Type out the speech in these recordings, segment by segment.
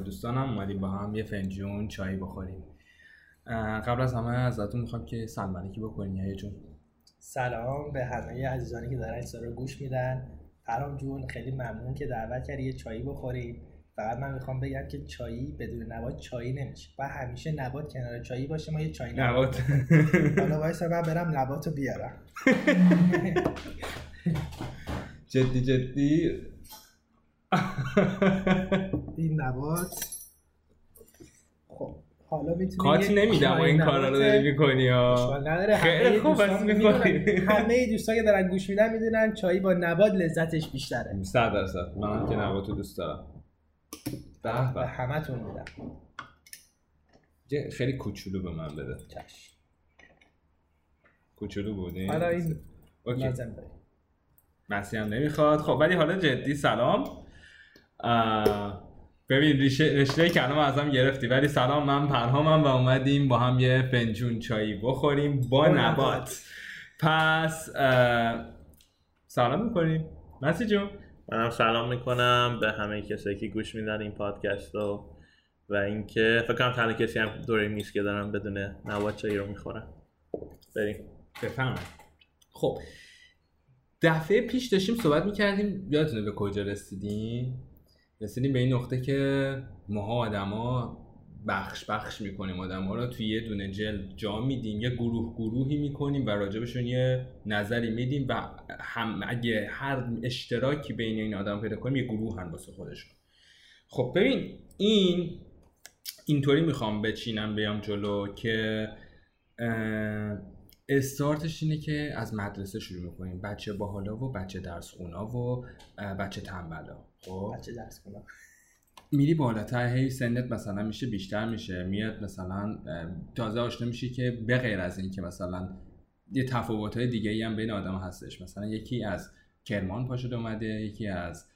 دوستانم اومدیم با هم یه فنجون چای بخوریم. قبل از همه ازتون می‌خوام که سلام علیکی بکنین یه جون. سلام به همه عزیزانی که دارن رو گوش میدن. فرام جون خیلی ممنون که دعوت کردی یه چایی بخوریم. فقط من می‌خوام بگم که چایی بدون نبات چایی نمیشه. و همیشه نبات کنار چایی باشه ما یه چای نبات حالا وایسا من برم نبات رو بیارم. جدی جدی. این نبات. خب حالا می‌تونی کاتی نمیدم این کارا رو داری می‌کنی ها. خیلی خوب بس می‌کنی همه دوستا که دارن گوش میدن می‌دونن چایی با نبات لذتش بیشتره. 100 درصد. من که نبات رو دوست دارم. به به. همتون میدم. خیلی کوچولو به من بده. چش. کوچولو بودی؟ حالا این اوکی. مسی هم نمی‌خواد. خب ولی حالا جدی سلام. ببین ریشه رشته کلام ازم گرفتی ولی سلام من پرهامم و اومدیم با هم یه فنجون چایی بخوریم با نبات. پس سلام می‌کنیم. مسی جون. منم سلام می‌کنم به همه کسایی که گوش میدن این پادکست رو و اینکه فکر کنم تنها کسی هم دوره نیست که دارم بدون نبات چایی رو می‌خورم بریم. بفهم خب دفعه پیش داشتیم صحبت می‌کردیم یادتونه به کجا رسیدیم؟ رسیدیم به این نقطه که ماها آدما بخش بخش می‌کنیم. آدم ها رو توی یه دونه جل جا میدیم یه گروه گروهی می‌کنیم و راجبشون یه نظری میدیم و هم اگه هر اشتراکی بین این آدم پیدا کنیم یه گروه هم واسه خودشون. خب ببین این اینطوری می‌خوام بچینم بیام جلو که استارتش اینه که از مدرسه شروع می‌کنیم. بچه باحالا و بچه درس خونا و بچه تنبلا. خب. بچه درس خونا میری بالاتر هی سنت مثلا میشه بیشتر میشه. میاد مثلا تازه آشنا میشی که به غیر از این که مثلا یه تفاوت های دیگه هم بین آدم هستش. مثلا یکی از کرمان پاشد اومده یکی از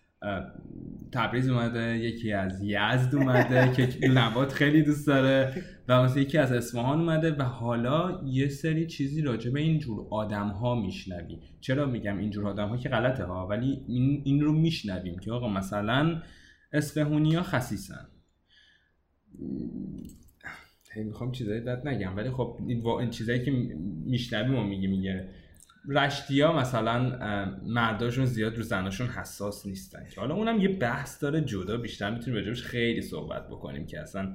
تبریز اومده یکی از یزد اومده که نبات خیلی دوست داره و مثلا یکی از اصفهان اومده و حالا یه سری چیزی راجع به اینجور آدم ها میشنوی. چرا میگم اینجور آدم ها که غلطه ها ولی این, این رو میشنویم که آقا مثلا اصفهونی ها خسیسن می‌خوام چیزایی داد نگم ولی خب این چیزایی که میشنویم و میگه میگه رشتیا مثلا مرداشون زیاد رو زناشون حساس نیستن که. حالا اونم یه بحث داره جدا بیشتر می‌تونیم راجبش خیلی صحبت بکنیم که اصلا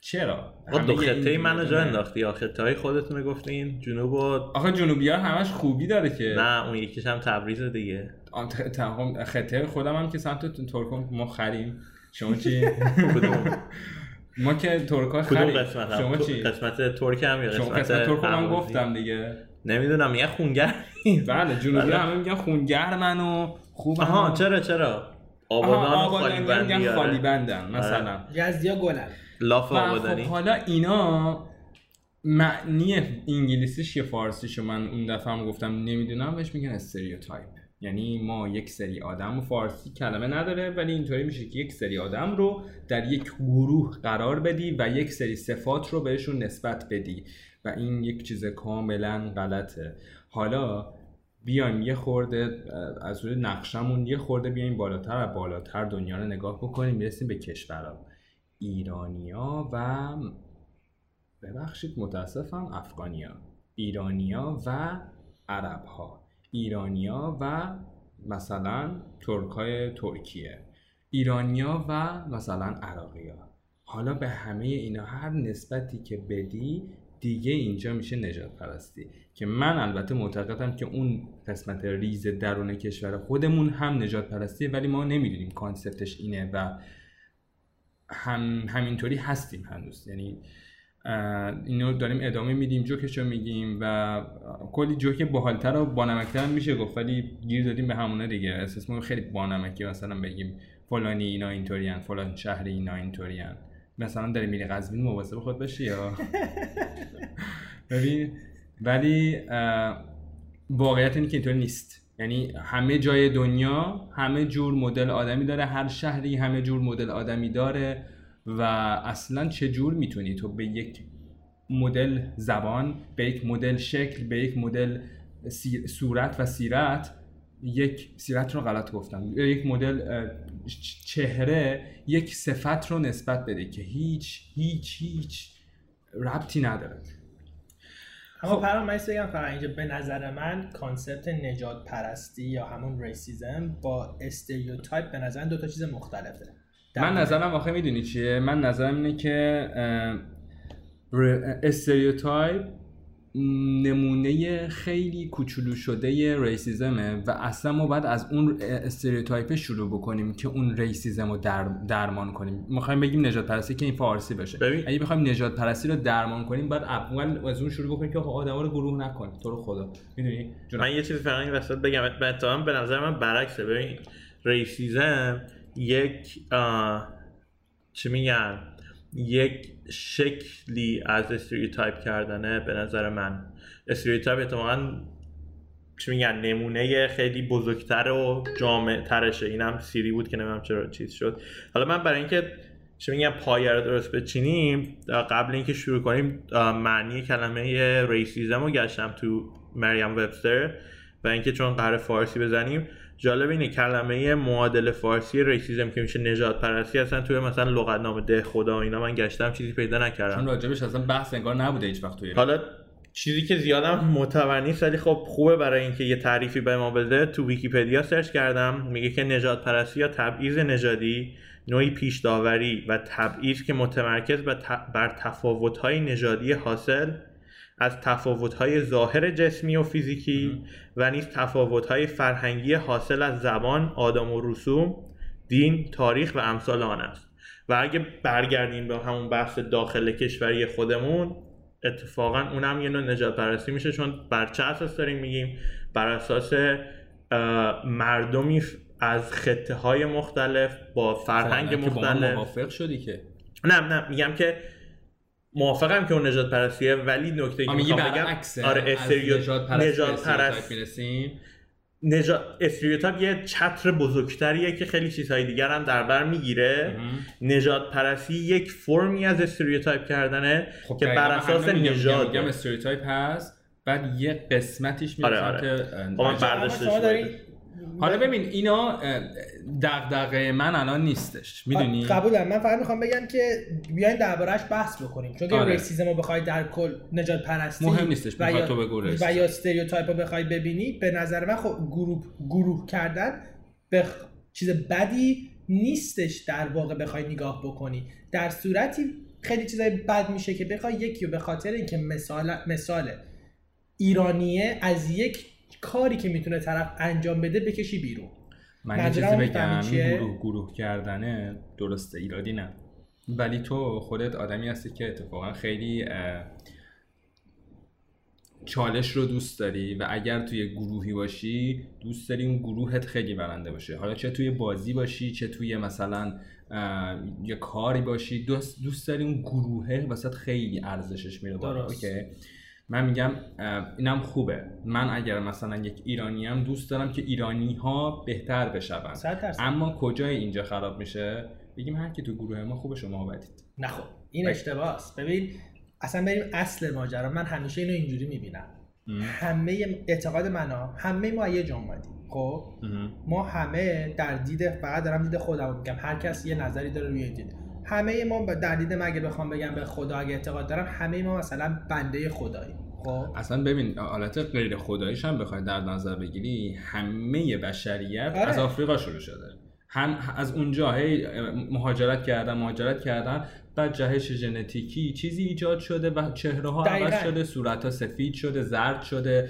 چرا؟ دو خطه منو جا انداختی. یا خطه های خودتون گفتین. جنوب و آخه جنوبی ها همش خوبی داره که. نه اون یکیش هم تبریز دیگه. خطه خودم هم که سمت ترکم ما خریم. شما چی؟ ما که ترکا خریم. شما چی؟ قسمت ترک هم یا قسمت ترک هم گفتم دیگه. نمی‌دونم یه خونگرم بله جنوبی همه میگن خونگرمن و خوب آها چرا چرا؟ آبادان میگن خالی بندن مثلا. یزدیا گلن. لاف آبادانی. خب حالا اینا معنی انگلیسیش یا فارسیشو من اون دفعه هم گفتم نمی‌دونم بهش میگن stereotype یعنی ما یک سری آدم و فارسی کلمه نداره ولی اینطوری میشه که یک سری آدم رو در یک گروه قرار بدی و یک سری صفات رو بهشون نسبت بدی. و این یک چیز کاملا غلطه. حالا بیایم یه خورده از روی نقشمون یه خورده بیایم بالاتر و بالاتر دنیا رو نگاه بکنیم می‌رسیم به کشورها. ایرانیا و ببخشید متاسفم افغانیا. ایرانیا و عرب ها ایرانیا و مثلا ترکای ترکیه. ایرانیا و مثلا عراقیا حالا به همه اینا هر نسبتی که بدی دیگه اینجا میشه نجات پرستی که من البته معتقدم که اون قسمت ریز درون کشور خودمون هم نجات پرستیه ولی ما نمی‌دونیم کانسپتش اینه و هم همینطوری هستیم هنوز. یعنی اینو داریم ادامه میدیم جوکشو میگیم و کلی جوک باحالتر و بانمکتر هم میشه گفت ولی گیر دادیم به همونه دیگه. اسممون خیلی بانمکی مثلا بگیم فلانی اینا اینطورین فلان شهری اینا اینطورین مثلا داری میری قزوین مواظب خود باشی یا؟ ببین ولی واقعیت اینه که اینطور نیست. یعنی همه جای دنیا همه جور مدل آدمی داره هر شهری همه جور مدل آدمی داره و اصلا چه جور می‌تونی؟ تو به یک مدل زبان به یک مدل شکل به یک مدل صورت و سیرت یک سیرت رو غلط گفتم. یک مدل چهره یک صفت رو نسبت بده که هیچ هیچ هیچ ربطی نداره. اما پرام من بگم فقط اینجا به نظر من concept نژادپرستی یا همون racism با stereotype به نظر دو تا چیز مختلفه. من نظرم آخه می‌دونی چیه؟ من نظرم اینه که stereotype نمونه خیلی کوچولو شده racism ه و اصلا ما باید از اون stereotype شروع بکنیم که اون racism رو در درمان کنیم. می‌خوایم بگیم نژادپرستی که این فارسی بشه. ببین. اگه بخوایم نژادپرستی رو درمان کنیم باید اول از اون شروع بکنیم که آدما رو گروه نکنیم تو رو خدا. می‌دونی؟ من یه چیز فقط این وسط بگم. اتفاقا به نظر من برعکسه. ببین racism یک آه، چی میگن؟ یک شکلی از stereotype کردنه به نظر من. stereotype اتفاقا چی میگن نمونه خیلی بزرگتر و جامع ترشه اینم سیری بود که نمی‌دونم چرا چیز شد. حالا من برای اینکه چی میگن پایه رو درست بچینیم قبل اینکه شروع کنیم معنی کلمه racism رو گشتم تو Merriam-Webster. و اینکه چون قراره فارسی بزنیم جالب اینه کلمه معادل فارسی racism که میشه نژادپرستی اصلا توی مثلا لغتنامه دهخدا و اینا من گشتم چیزی پیدا چون نکردم راجبش اصلا بحث انگار نبوده هیچ وقت توی حالا چیزی که زیادم معتبر نیست ولی خب خوبه برای اینکه یه تعریفی به ما بده. تو ویکیپدیا search کردم میگه که نژادپرستی یا تبعیض نژادی نوعی پیش داوری و تبعیضه که متمرکز بر تفاوت‌های نژادی حاصل از تفاوت‌های ظاهر جسمی و فیزیکی و نیز تفاوت‌های فرهنگی حاصل از زبان، آدم و رسوم، دین، تاریخ و امثال آن است. و اگه برگردیم به همون بحث داخل کشوری خودمون اتفاقا اونم یه نوع نجات پرستی میشه چون بر چه اساس داریم میگیم؟ بر اساس مردمی از خطه های مختلف با فرهنگ خب، که با مختلف. موافق شدی که. نه نه میگم که موافقم که اون نژادپرستیه ولی نکته که می‌خوام بگم آره stereo نژادپرستی نژادپرست نژاد stereotype یه چتر بزرگتریه که خیلی چیزهای دیگر هم در بر می‌گیره نژادپرستی یک فرمی از stereotype کردنه خب که بر اساس همین میگم- stereotype هست بعد یه قسمتیش میره آره، آره. خب نژاد. برداشتش شما داری حالا ببین اینا دغدغه من الان نیستش. می‌دونی؟ قبولم. من فقط می‌خوام بگم که بیاین دربارهش بحث بکنیم. چون آره. racism رو بخوای در کل نژادپرستی مهم نیستش، و یا, تو بگو. و یا stereotype رو بخوای ببینی به نظر من خب گروه گروه کردن به چیز بدی نیستش در واقع بخوای نگاه بکنی. در صورتی خیلی چیزای بد میشه که بخوای یکی رو به خاطر اینکه مثال مثال ایرانیه از یک کاری که می‌تونه طرف انجام بده بکشی بیرون. من یه چیزی بگم گروه گروه کردنه درسته ایرادی نه. ولی تو خودت آدمی هستی که اتفاقا خیلی چالش رو دوست داری و اگر توی گروهی باشی دوست داری اون گروهت خیلی برنده باشه. حالا چه توی بازی باشی چه توی مثلا یه کاری باشی دوست, دوست داری اون گروهه وسط خیلی ارزشش میره بالا. اوکی؟ من میگم اینم خوبه. من اگر مثلا یک ایرانی هم دوست دارم که ایرانی ها بهتر بشون. اما کجای اینجا خراب میشه؟ بگیم هر کی تو گروه ما خوب شما بدید نه خب این. اشتباه است ببین اصلا بریم اصل ماجرا. من همیشه اینو اینجوری می‌بینم. همه اعتقاد من ها همه ما یه اومدیم. خب؟ ما همه در دید فقط دارم دید خودم میگم. هر کس یه نظری داره روی این دید. همه ما ب- در دید من اگه بخوام بگم به خدا اگه اعتقاد دارم همه ما مثلا بنده خداییم خب اصلا ببین حالت غیر خداییش هم بخوای در نظر بگیری همه بشریت آره. از آفریقا شروع شده هم از اونجا هی مهاجرت کردن مهاجرت کردن بعد جهش ژنتیکی چیزی ایجاد شده و چهره ها عوض. شده صورت ها سفید شده زرد شده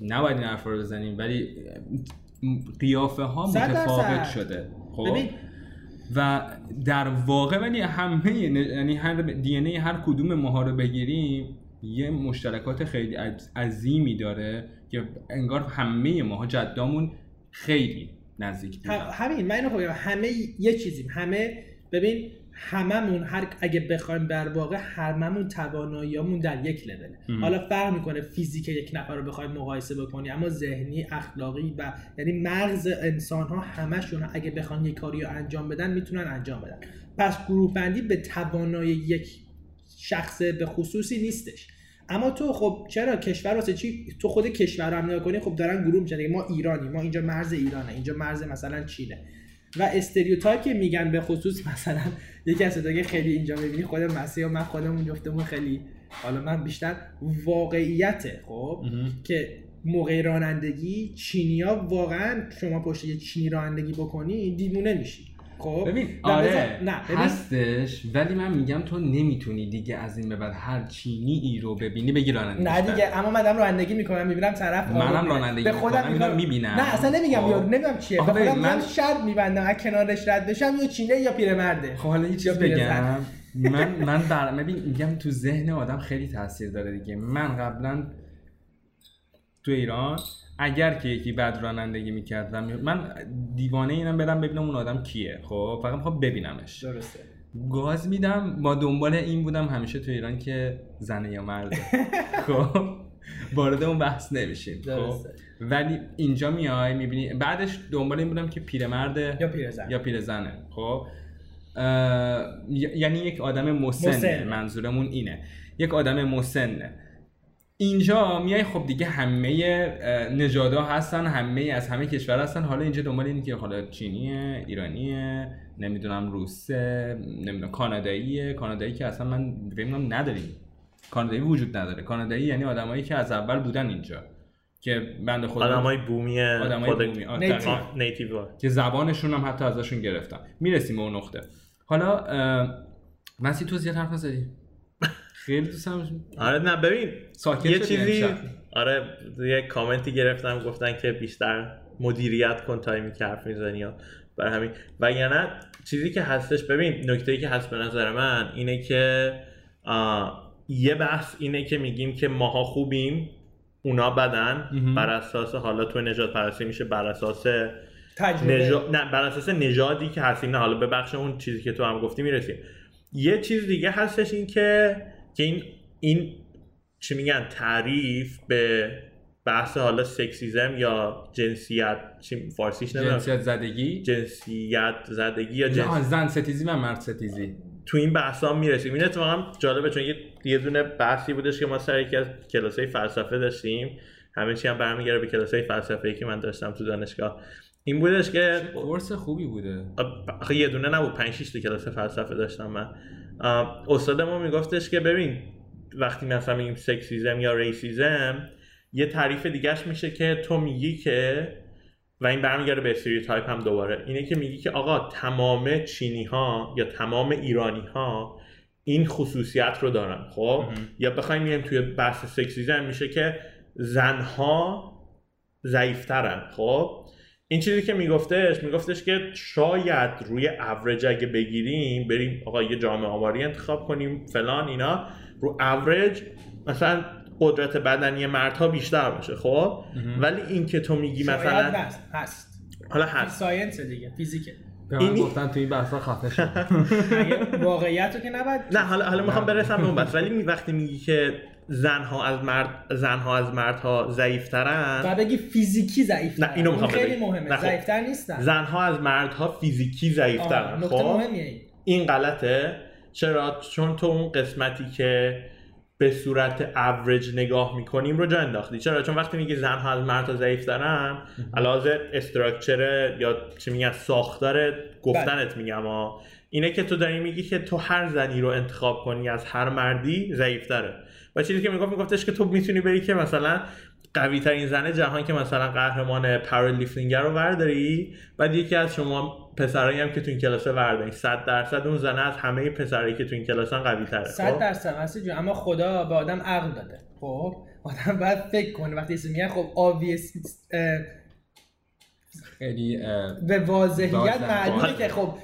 نباید این حرف رو بزنیم ولی قیافه ها. متفاوت شده خب ببین و در واقع ولی همه یعنی هر دی ان هر کدوم ماها رو بگیریم یه مشترکات خیلی عظیمی داره که انگار همه ماها جدامون خیلی نزدیک همین من اینو خب همه یه چیزیم. همه ببین هممون هر اگه بخوایم در واقع هممون تواناییامون در یک لوله ام. حالا فرق می‌کنه فیزیک یک نفر رو بخوایم مقایسه بکنی اما ذهنی اخلاقی و یعنی مغز انسان ها همشون اگه بخوان یک کاری رو انجام بدن می‌تونن انجام بدن. پس گروه بندی به توانایی یک شخص به خصوصی نیستش. اما تو خب چرا کشور واسه چی؟ تو خود کشور رو هم نگاه کنی خب دارن گروه میشن ما ایرانی ما اینجا مرز ایرانه اینجا مرز مثلا چینه. و استریوتایپ که میگن به خصوص مثلا یکی از که خیلی اینجا می‌بینی خود مسیح و من خودمون جفتمون خیلی حالا من بیشتر واقعیته خب که موقع رانندگی چینیا واقعا شما پشت یه چینی رانندگی بکنی دیوونه میشی. خب ببین آره نه ببین هستش ولی من میگم تو نمی‌تونی دیگه از این به بعد هر چینی ای رو ببینی بگی رانندگی نه دیگه اما من دارم رانندگی می‌کنم می‌بینم طرف منم. رانندگی به خودم می‌کنم- می‌بینم. نه اصلا نمیگم خب. یارو نمی‌دونم چیه به خودم من- شرط میبندم از کنارش رد بشم یا چینه یا پیرمرده خب حالا چیز. بگم من من بر ببین میگم تو ذهن آدم خیلی تاثیر داره دیگه من قبلا تو ایران اگر که یکی بد رانندگی می‌کرد و می- من دیوانه اینم برم ببینم اون آدم کیه. خب فقط می‌خوام ببینمش. درسته. گاز میدم با دنبال این بودم همیشه تو ایران که زنه یا مرده. خب وارد اون بحث نمیشیم. خب. ولی اینجا میای می‌بینی بعدش دنبال این بودم که پیرمرده یا پیرزن. یا پیرزنه. خب یعنی یک آدم مسنه. منظورمون اینه. یک آدم مسنه اینجا میای خب دیگه همه نژادها هستن همه از همه کشور هستن. حالا اینجا دنبال اینه که حالا چینیه ایرانیه نمی‌دونم روسه نمی‌دونم کاناداییه. کانادایی که اصلا من می‌کنم نداریم. کانادایی وجود نداره. کانادایی یعنی آدمایی که از اول بودن اینجا که بنده خدا آدمای بومی آدمای خود بومی، نیتیو. که زبانشون هم حتی ازشون گرفتم می‌رسیم به اون نقطه. حالا مسی تو زیاد حرف نزدی. خیلی دوست دارم آره نه ببین ساکت یه چیزی. آره یه کامنتی گرفتم گفتن که بیشتر مدیریت کن تایمی که حرف می‌زنی یا برای همین. و یعنی چیزی که هستش ببین نکته که هست به نظر من اینه که یه بحث اینه که میگیم که ماها خوبیم اونا بدن. بر اساس حالا تو نجات پرستی میشه بر اساس تجربه. نژا... نه بر اساس نژادی که هستیم. نه حالا به بخش اون چیزی که تو هم گفتی می‌رسیم. یه چیز دیگه هستش این که که این این چی میگن تعریف به بحث حالا سکسیزم یا جنسیت چی فارسیش نمی‌دونم. جنسیت زدگی؟ جنسیت زدگی یا جنس زن ستیزی و مرد ستیزی. تو این بحث ها می‌رسیم. این اتفاقا جالبه چون یه, یه دونه بحثی بودش که ما سر یکی از کلاسای فلسفه داشتیم. همه چی هم برمیگره به کلاسای فلسفه که من داشتم تو دانشگاه. این بودش که کورس خوبی بوده. آخه یه دونه نبود. 5 6 تا کلاس فلسفه داشتم من. آه، استادمون میگفتش که ببین وقتی مثلا میگیم sexism یا racism یه تعریف دیگهش میشه که تو میگی که و این برمیگرده به stereotype هم دوباره اینه که میگی که آقا تمام چینی ها یا تمام ایرانی ها این خصوصیت رو دارن خب. یا بخوایم میگیم توی بحث sexism میشه که زنها ضعیفترن خب این چیزی که میگفتش میگفتش که شاید روی اوریج اگه بگیریم بریم آقا یه جامعه آماری انتخاب کنیم فلان اینا. رو اوریج مثلا قدرت بدنی مردها بیشتر باشه خب. ولی این که تو میگی مثلا هست هست. حالا هست. science دیگه فیزیکه. به من اینی- گفتن تو این بحثا خفه شد. واقعیت رو که نباید نه حالا حالا می‌خوام برسم به اون بس ولی می- وقتی میگی که زنها از مرد زنها از مردها ضعیفترن. و بگی فیزیکی ضعیف نه، اینو می‌خوام خیلی بگم. مهمه. خب. ضعیفتر نیستن. زنها از مردها فیزیکی ضعیفترن نکته خب؟ مهمیه این. این غلطه. چرا؟ چون تو اون قسمتی که به صورت اوریج نگاه می‌کنیم رو جا انداختی. چرا؟ چون وقتی میگی زنها از مردها ضعیف دارن علاوه استراکچر یا چی میگن ساختار گفتنت میگم ها. اینه که تو داری میگی که تو هر زنی رو انتخاب کنی از هر مردی ضعیف داره و چیزی که می‌گفت میگفتش که تو می‌تونی بری که مثلا قوی ترین زن جهان که مثلا قهرمان powerlifting رو ورداری. بعد یکی از شما پسرایی هم که تو این کلاسه ورداری 100 درصد اون زنه از همه پسرایی که تو این کلاسن قوی تره صد درصد هستی جون. اما خدا به آدم عقل داده خب؟ آدم باید فکر کنه. وقتی ism میگن خب obvious خیلی به واضحیت. معلومه که خب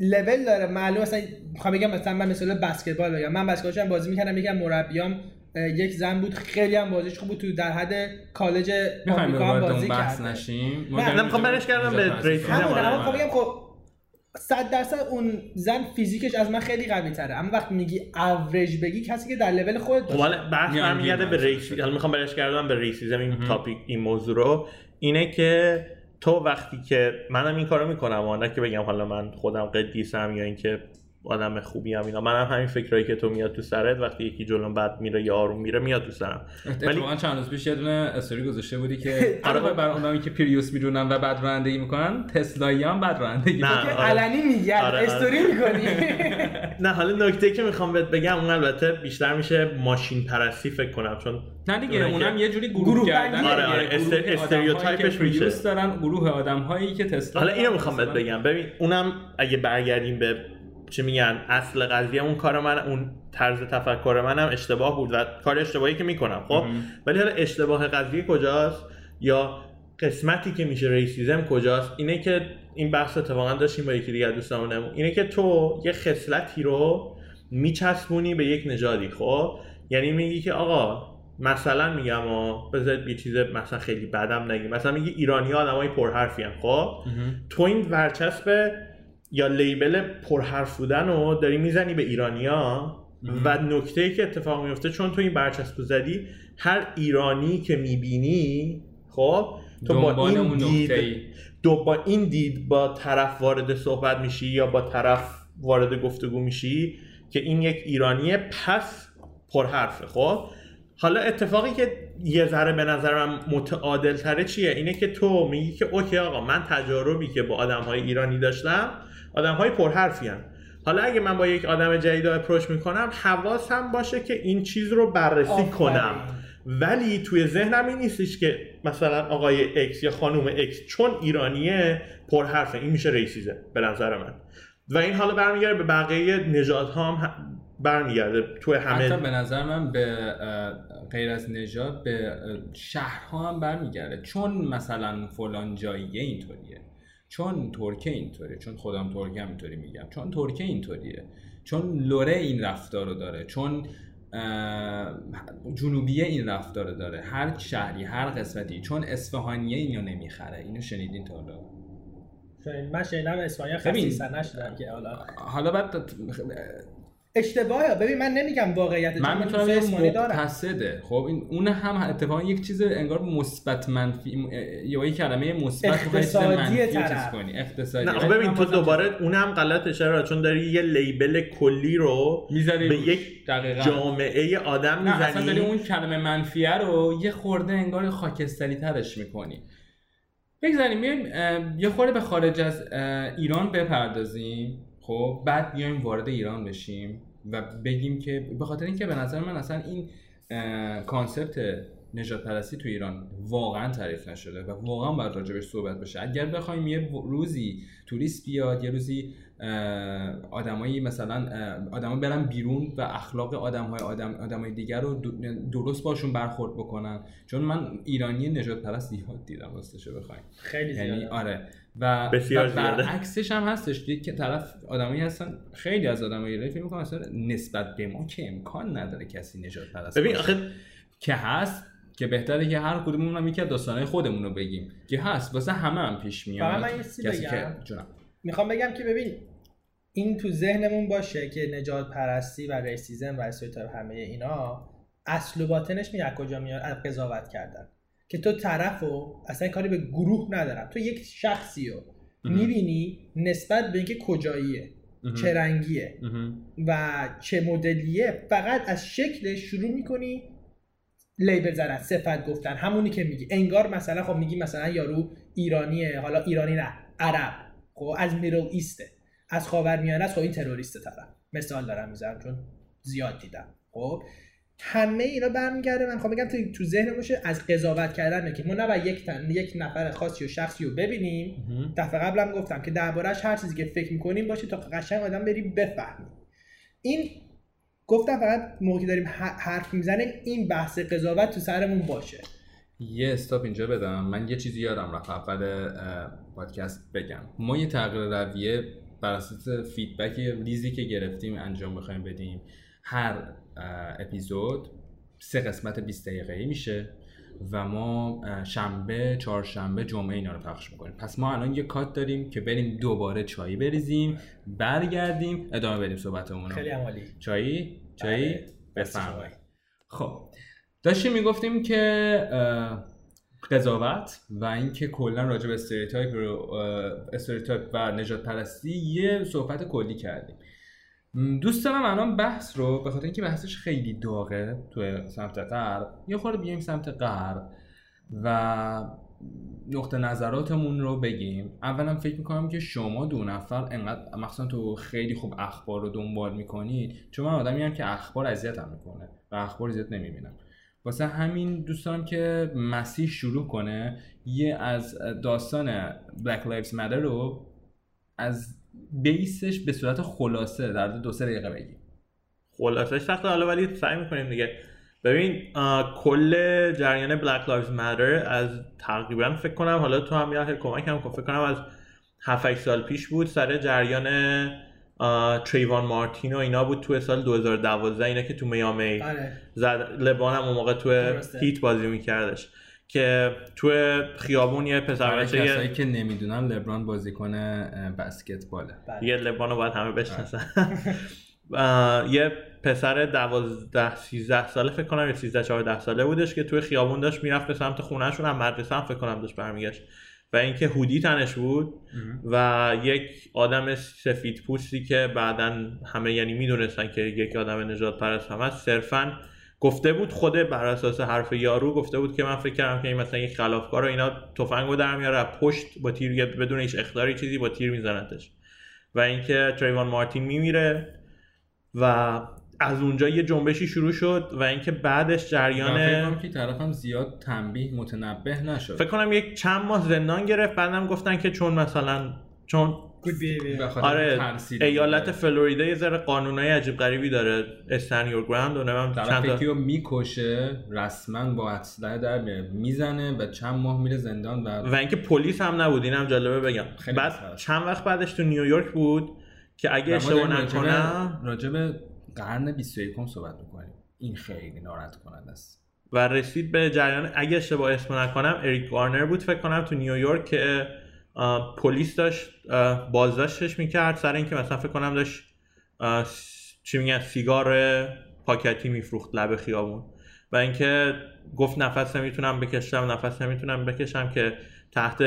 لول داره. معلومه مثلا می‌خوام بگم مثلا من مثلا بسکتبال بگم. من بسکتبالش هم بازی می‌کردم یکم مربیام یک زن بود. خیلی هم بازیش خوب بود. تو در حد کالج می‌خوایم آمریکا هم بازی کرده نشیم. نه، می‌خوام برش کردم به ریسیزم. همون بگم خب صد درصد اون زن فیزیکش از من خیلی قوی تره اما وقتی میگی اوریج بگی کسی که در لول خودت خب باشه. حالا بحث برمیگرده به. raci حالا می‌خوام برش گردم به racism این. topic این موضوع رو. اینه که تو وقتی که منم این کارو می‌کنم و نه که بگم حالا من خودم قدیسم یا اینکه آدم خوبی هم اینا منم هم همین فکرایی که تو میاد تو سرت وقتی یکی جلوم بعد میره یا آروم میره میاد تو سرم اتفاقا چند روز پیش یه دونه استوری گذاشته بودی که آره. علاوه بر اونایی که پریوس می‌دونن و بعد رانندگی می‌کنن تسلایی هم بعد رانندگی نه. که آره. علنی میگن آره،. استوری می‌کنی نه حالا نکته که می‌خوام بهت بگم اون البته بیشتر میشه ماشین پرستی فکر کنم چون نه دیگه اونم که- یه جوری گروه گروه کردن. آره، آره، استریوتایپش میشه. دارن گروه آدم هایی که تسلا حالا اینو. می‌خوام بهت بگم ببین اونم اگه برگردیم به چی میگن اصل قضیه اون کار من اون طرز تفکر منم اشتباه بود و کار اشتباهی که می‌کنم خب. ولی حالا اشتباه قضیه کجاست؟ یا قسمتی که میشه ریسیزم کجاست؟ اینه که این بحث اتفاقا داشتیم با یکی دیگه از دوستامونم اینه که تو یه خصلتی رو میچسبونی به یک نژادی خب؟ یعنی میگی که آقا مثلا میگم آ بذارید یه چیز مثلا خیلی بدم نگیم. مثلا میگی ایرانی ها آدمای پرحرفی هم خب. تو این ورچسب یا لیبل پرحرف بودن رو داری می‌زنی به ایرانیا. و نکته ای که اتفاق میفته چون تو این برچسب زدی هر ایرانی که می‌بینی خب تو با این دید. دو با این دید با طرف وارد صحبت میشی یا با طرف وارد گفتگو میشی که این یک ایرانی پس پرحرفه خب حالا اتفاقی که یه ذره به نظر من متعادل تره چیه اینه که تو میگی که اوکی آقا من تجاربی که با آدم های ایرانی داشتم آدم های پرحرفی هم. حالا اگه من با یک آدم جدید approach می‌کنم حواسم باشه که این چیز رو بررسی آفرین. کنم ولی توی ذهنم این نیستش که مثلا آقای X یا خانوم X چون ایرانیه پرحرفه این میشه racism ه به نظر من و این حالا برمیگرده به بقیه نژادها هم برمیگرده حتی همه به نظر من به غیر از نژاد به شهرها هم برمیگرده. چون مثلا فلان جاییه اینطوریه. چون ترکیه اینطوریه. چون خودم ترکیه هم اینطوری میگم. چون ترکیه اینطوریه. چون لوره این رفتار رو داره. چون جنوبیه این رفتار رو داره. هر شهری هر قسمتی. چون اصفهانیه اینو نمی‌خره. اینو شنیدین تا حالا؟ من شنیدم اسپانیا ببین. خصیصا نشدم که حالا. حالا بعد اشتباهه. ببین من نمیگم واقعیت من می‌تونم یه مقتصده. خب این اون هم اتفاقا یک چیز انگار مثبت منفی م- یا یک کلمه مثبت اقتصادی منفی رو چیز طرف. کنی. اقتصادی. نه آخه ببین تو دوباره اونم غلط چرا؟ چون داری یه لیبل کلی رو می‌ذاری به. یک دقیقاً. جامعه آدم نه اصلا داری می‌زنی اون کلمه منفیه رو یه خورده انگار خاکستری ترش می‌کنی. بگذاریم بیایم یه خورده به خارج از ایران بپردازیم. خب بعد بیایم وارد ایران بشیم. و بگیم که به خاطر اینکه به نظر من اصلا این concept نژاد پرستی تو ایران واقعا تعریف نشده و واقعا باید راجبش صحبت بشه. اگر بخوایم یه روزی توریست بیاد یه روزی آدمایی مثلا آدما برن بیرون و اخلاق آدمهای آدم آدمای دیگر رو درست باشون برخورد بکنن. چون من ایرانی نژاد پرست زیاد دیدم راستشو بخوایم. خیلی یعنی زیاده. آره. و, بسیار. برعکسش هم هستش که طرف آدمایی هستن خیلی از آدمای ایرانی فکر می‌کنم اصلا نسبت به ما که امکان نداره کسی نژاد پرست ببین. آخه که هست که بهتره که هر کدوممون هم یکی از داستانهای خودمون رو بگیم که هست واسه همه هم پیش میاد من کسی بگم. که جونم می‌خوام بگم که ببین این تو ذهنمون باشه که نژاد پرستی و racism و stereotype همه اینا اصل و باطنش میاد کجا میاد از قضاوت کردن که تو طرف و اصلا کاری به گروه ندارم. تو یک شخصی رو. می‌بینی نسبت به اینکه کجاییه. چه رنگیه. و چه مدلیه. فقط از شکلش شروع می‌کنی لیبل زدن صفت گفتن همونی که میگی. انگار مثلا خب میگی مثلا یارو ایرانیه حالا ایرانی نه عرب. خب از میدل ایسته از خاورمیانه است خب این تروریست طرف. مثال دارم می‌زنم چون زیاد دیدم. خب همه اینا برمیگرده. من می‌خوام بگم تو, تو ذهن باشه از قضاوت کردن که ما نباید یک تن یک نفر خاصی و شخصی رو ببینیم. دفعه قبلم گفتم که دربارهش هر چیزی که فکر می‌کنیم باشه تا قشنگ آدم بری بفهمیم. این گفتم فقط موقعی داریم حرف می‌زنیم این بحث قضاوت تو سرمون باشه. یه استاپ اینجا بدم. من یه چیزی یادم رفت. اول پادکست بگم. ما یه تغییر رویه بر اساس فیدبک ریزی که گرفتیم انجام بخوایم بدیم. هر اپیزود سه قسمت 20 دقیقه‌ای میشه و ما شنبه چهارشنبه جمعه اینا رو پخش می‌کنیم. پس ما الان یه cut داریم که بریم دوباره چایی بریزیم برگردیم ادامه بدیم صحبتمون خیلی عمالی. چایی؟ چایی؟ بله. بفرمایید. خب. داشتیم می‌گفتیم که قضاوت و اینکه کلا راجع به stereotype stereotype و نژاد پرستی یه صحبت کلی کردیم. دوست دارم الان بحث رو به خاطر اینکه بحثش خیلی داغه تو سمت غرب یه خورده بیایم سمت غرب و نقطه نظراتمون رو بگیم. اولا فکر می‌کنم که شما دو نفر انقدر مخصوصا تو خیلی خوب اخبار رو دنبال می‌کنید چون من آدمی هم که اخبار اذیتم می‌کنه و اخبار زیاد نمی‌بینم. واسه همین دوست که مسیح شروع کنه یه از داستان Black Lives Matter رو از بیسش به صورت خلاصه در دو سه دقیقه بگیم خلاصش سخته. حالا ولی سعی می‌کنیم دیگه. ببین کل جریان Black Lives Matter از تقریبا فکر کنم حالا تو هم یه کمک هم کن. فکر کنم از 7 سال پیش بود سر جریان تریوان مارتین و اینا بود تو سال 2012 اینا که تو میامی آره. زد لبان هم اون موقع تو. هیت بازی میکردش. که تو خیابون یه پسر بچه کسایی یه, که نمی‌دونن لبران بازیکن بسکتباله. بله. یه لبان رو باید همه بشناسن. آه، یه پسر دوازده سیزده ساله فکر کنم یا سیزده چهارده ساله بودش که توی خیابون داشت می‌رفت به سمت خونهشون هم مدرسه هم فکر کنم داشت برمیگشت. و اینکه هودی تنش بود و یک آدم سفید پوستی که بعدا همه یعنی می‌دونستن که یک آدم نجات پرست هم هست صرفا گفته بود خود بر اساس حرف یارو گفته بود که من فکر کردم که این مثلا یک خلافکار و اینا تفنگو در میاره پشت با تیر بدون هیچ اختیاری چیزی با تیر میزنتش. و اینکه تریوان مارتین میمیره و از اونجا یه جنبشی شروع شد و اینکه بعدش جریان کنم که طرفم زیاد تنبیه متنبه نشد. فکر کنم یک چند ماه زندان گرفت بعدم گفتن که چون مثلا چون آره ایالت فلوریدا یه ذره قانونای عجیب غریبی داره استن یور گراند و نمیم طرف چند تا رو می‌کشه رسما با اسلحه در میاره. می‌زنه و چند ماه میره زندان و و اینکه پلیس هم نبود اینم جالبه بگم. خیلی بعد است. چند وقت بعدش تو نیویورک بود که اگه اشتباه داریم راجع به- نکنم راجع به قرن 21 صحبت می‌کنیم. این خیلی ناراحت کننده است. و رسید به جریان. اگه اشتباه اسم نکنم اریک وارنر بود فکر کنم تو نیویورک که پلیس داشت بازداشتش می‌کرد سر اینکه مثلا فکر کنم داشت چی میگن سیگار پاکتی میفروخت لب خیابون. و اینکه گفت نفس نمی‌تونم بکشم نفس نمی‌تونم بکشم که تحت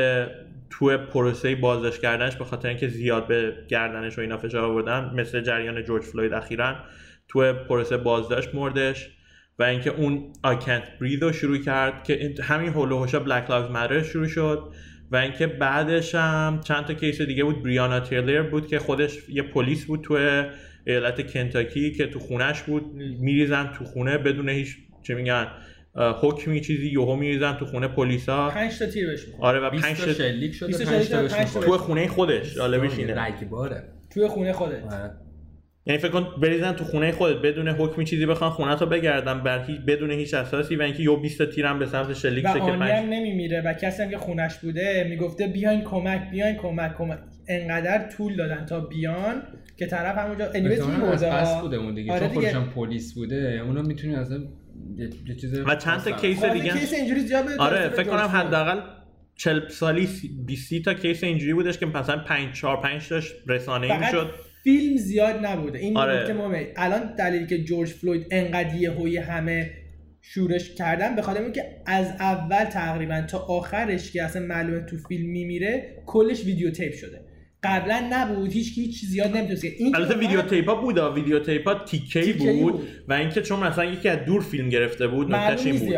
تو پروسه بازداشت کردنش به خاطر اینکه زیاد به گردنش و اینا فشار آوردن مثل جریان جورج فلوید اخیرا تو پروسه بازداشت مردش. و اینکه اون I can't breathe رو شروع کرد که همین هول و Lives Matter شروع شد. و اینکه بعدش هم چند تا کیس دیگه بود. بریانا تیلر بود که خودش یه پلیس بود تو ایالت کنتاکی که تو خونش بود. میریزن تو خونه بدون هیچ چه میگن حکمی چیزی یهو میریزن تو خونه پلیسا. پنج تا تیر بهش می‌خوره. آره و 20 پنج تا تا شلیک شده 20 تا 5 شلیک تا. تو خونه خودش جالبش اینه. رگباره توی خونه خودت. آره. یعنی فکر کن بریزن تو خونه خودت بدون حکمی چیزی بخوان خونه تو بگردن بر هیچ بدون هیچ اساسی و اینکه یو 20 تا تیرم به سمت شلیک و شه که پنج نمیمیره و کسی هم که خونش بوده می‌گفته بیاین کمک بیاین کمک کمک انقدر طول دادن تا بیان که طرف همونجا anyways پس بوده اون دیگه آره چون دیگه. خودش هم پلیس بوده اونو می‌تونی از چیز و چند تا case case دیگه case اینجوری زیاد بوده آره فکر کنم. حداقل 40 سالی 20 تا case اینجوری بودش که مثلا 5 4 5 تاش رسانه‌ای فقط می‌شد فیلم زیاد نبوده این آره. نکته مهمه الان دلیلی که جورج فلوید انقدر یهویی همه شورش کردن به خاطر اینکه از اول تقریبا تا آخرش که اصلا معلومه تو فیلم میمیره کلش videotape شده قبلا نبود هیچ کی هیچ زیاد نمی‌تونست این البته که ویدیو تیپا بود. videotape ا تیکه‌ای بود بود. و اینکه چون مثلا یکی از دور فیلم گرفته بود نکتهش این بود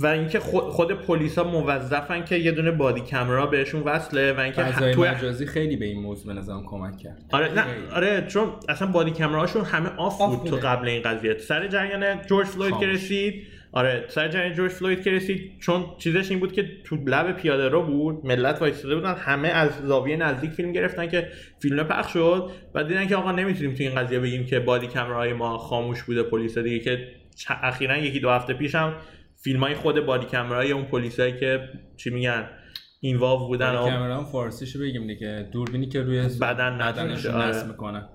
و اینکه خود, خود پلیسا موظفن که یه دونه body camera بهشون وصله و اینکه فضای توی مجازی خیلی به این موضوع به نظرم کمک کرد آره نه. آره چون اصلا body camera شون همه off off بود تو. قبل این قضیه سر جریان جورج فلوید که. رسید آره سر جریان جورج فلوید که رسید چون چیزش این بود که تو لب پیاده رو بود ملت وایساده بودن همه از زاویه نزدیک فیلم گرفتن که فیلم پخش شد و دیدن که آقا نمی‌تونیم تو این قضیه بگیم که body camera ی ما خاموش بوده پلیس دیگه که اخیرا یکی دو هفته پیش هم فیلم های خود body اون پلیسایی که چی میگن اینواو بودن و کامرا هم فارسیشو بگیم دیگه. دوربینی که روی بدن بدنشون نتونشه، آره. نصب می‌کنن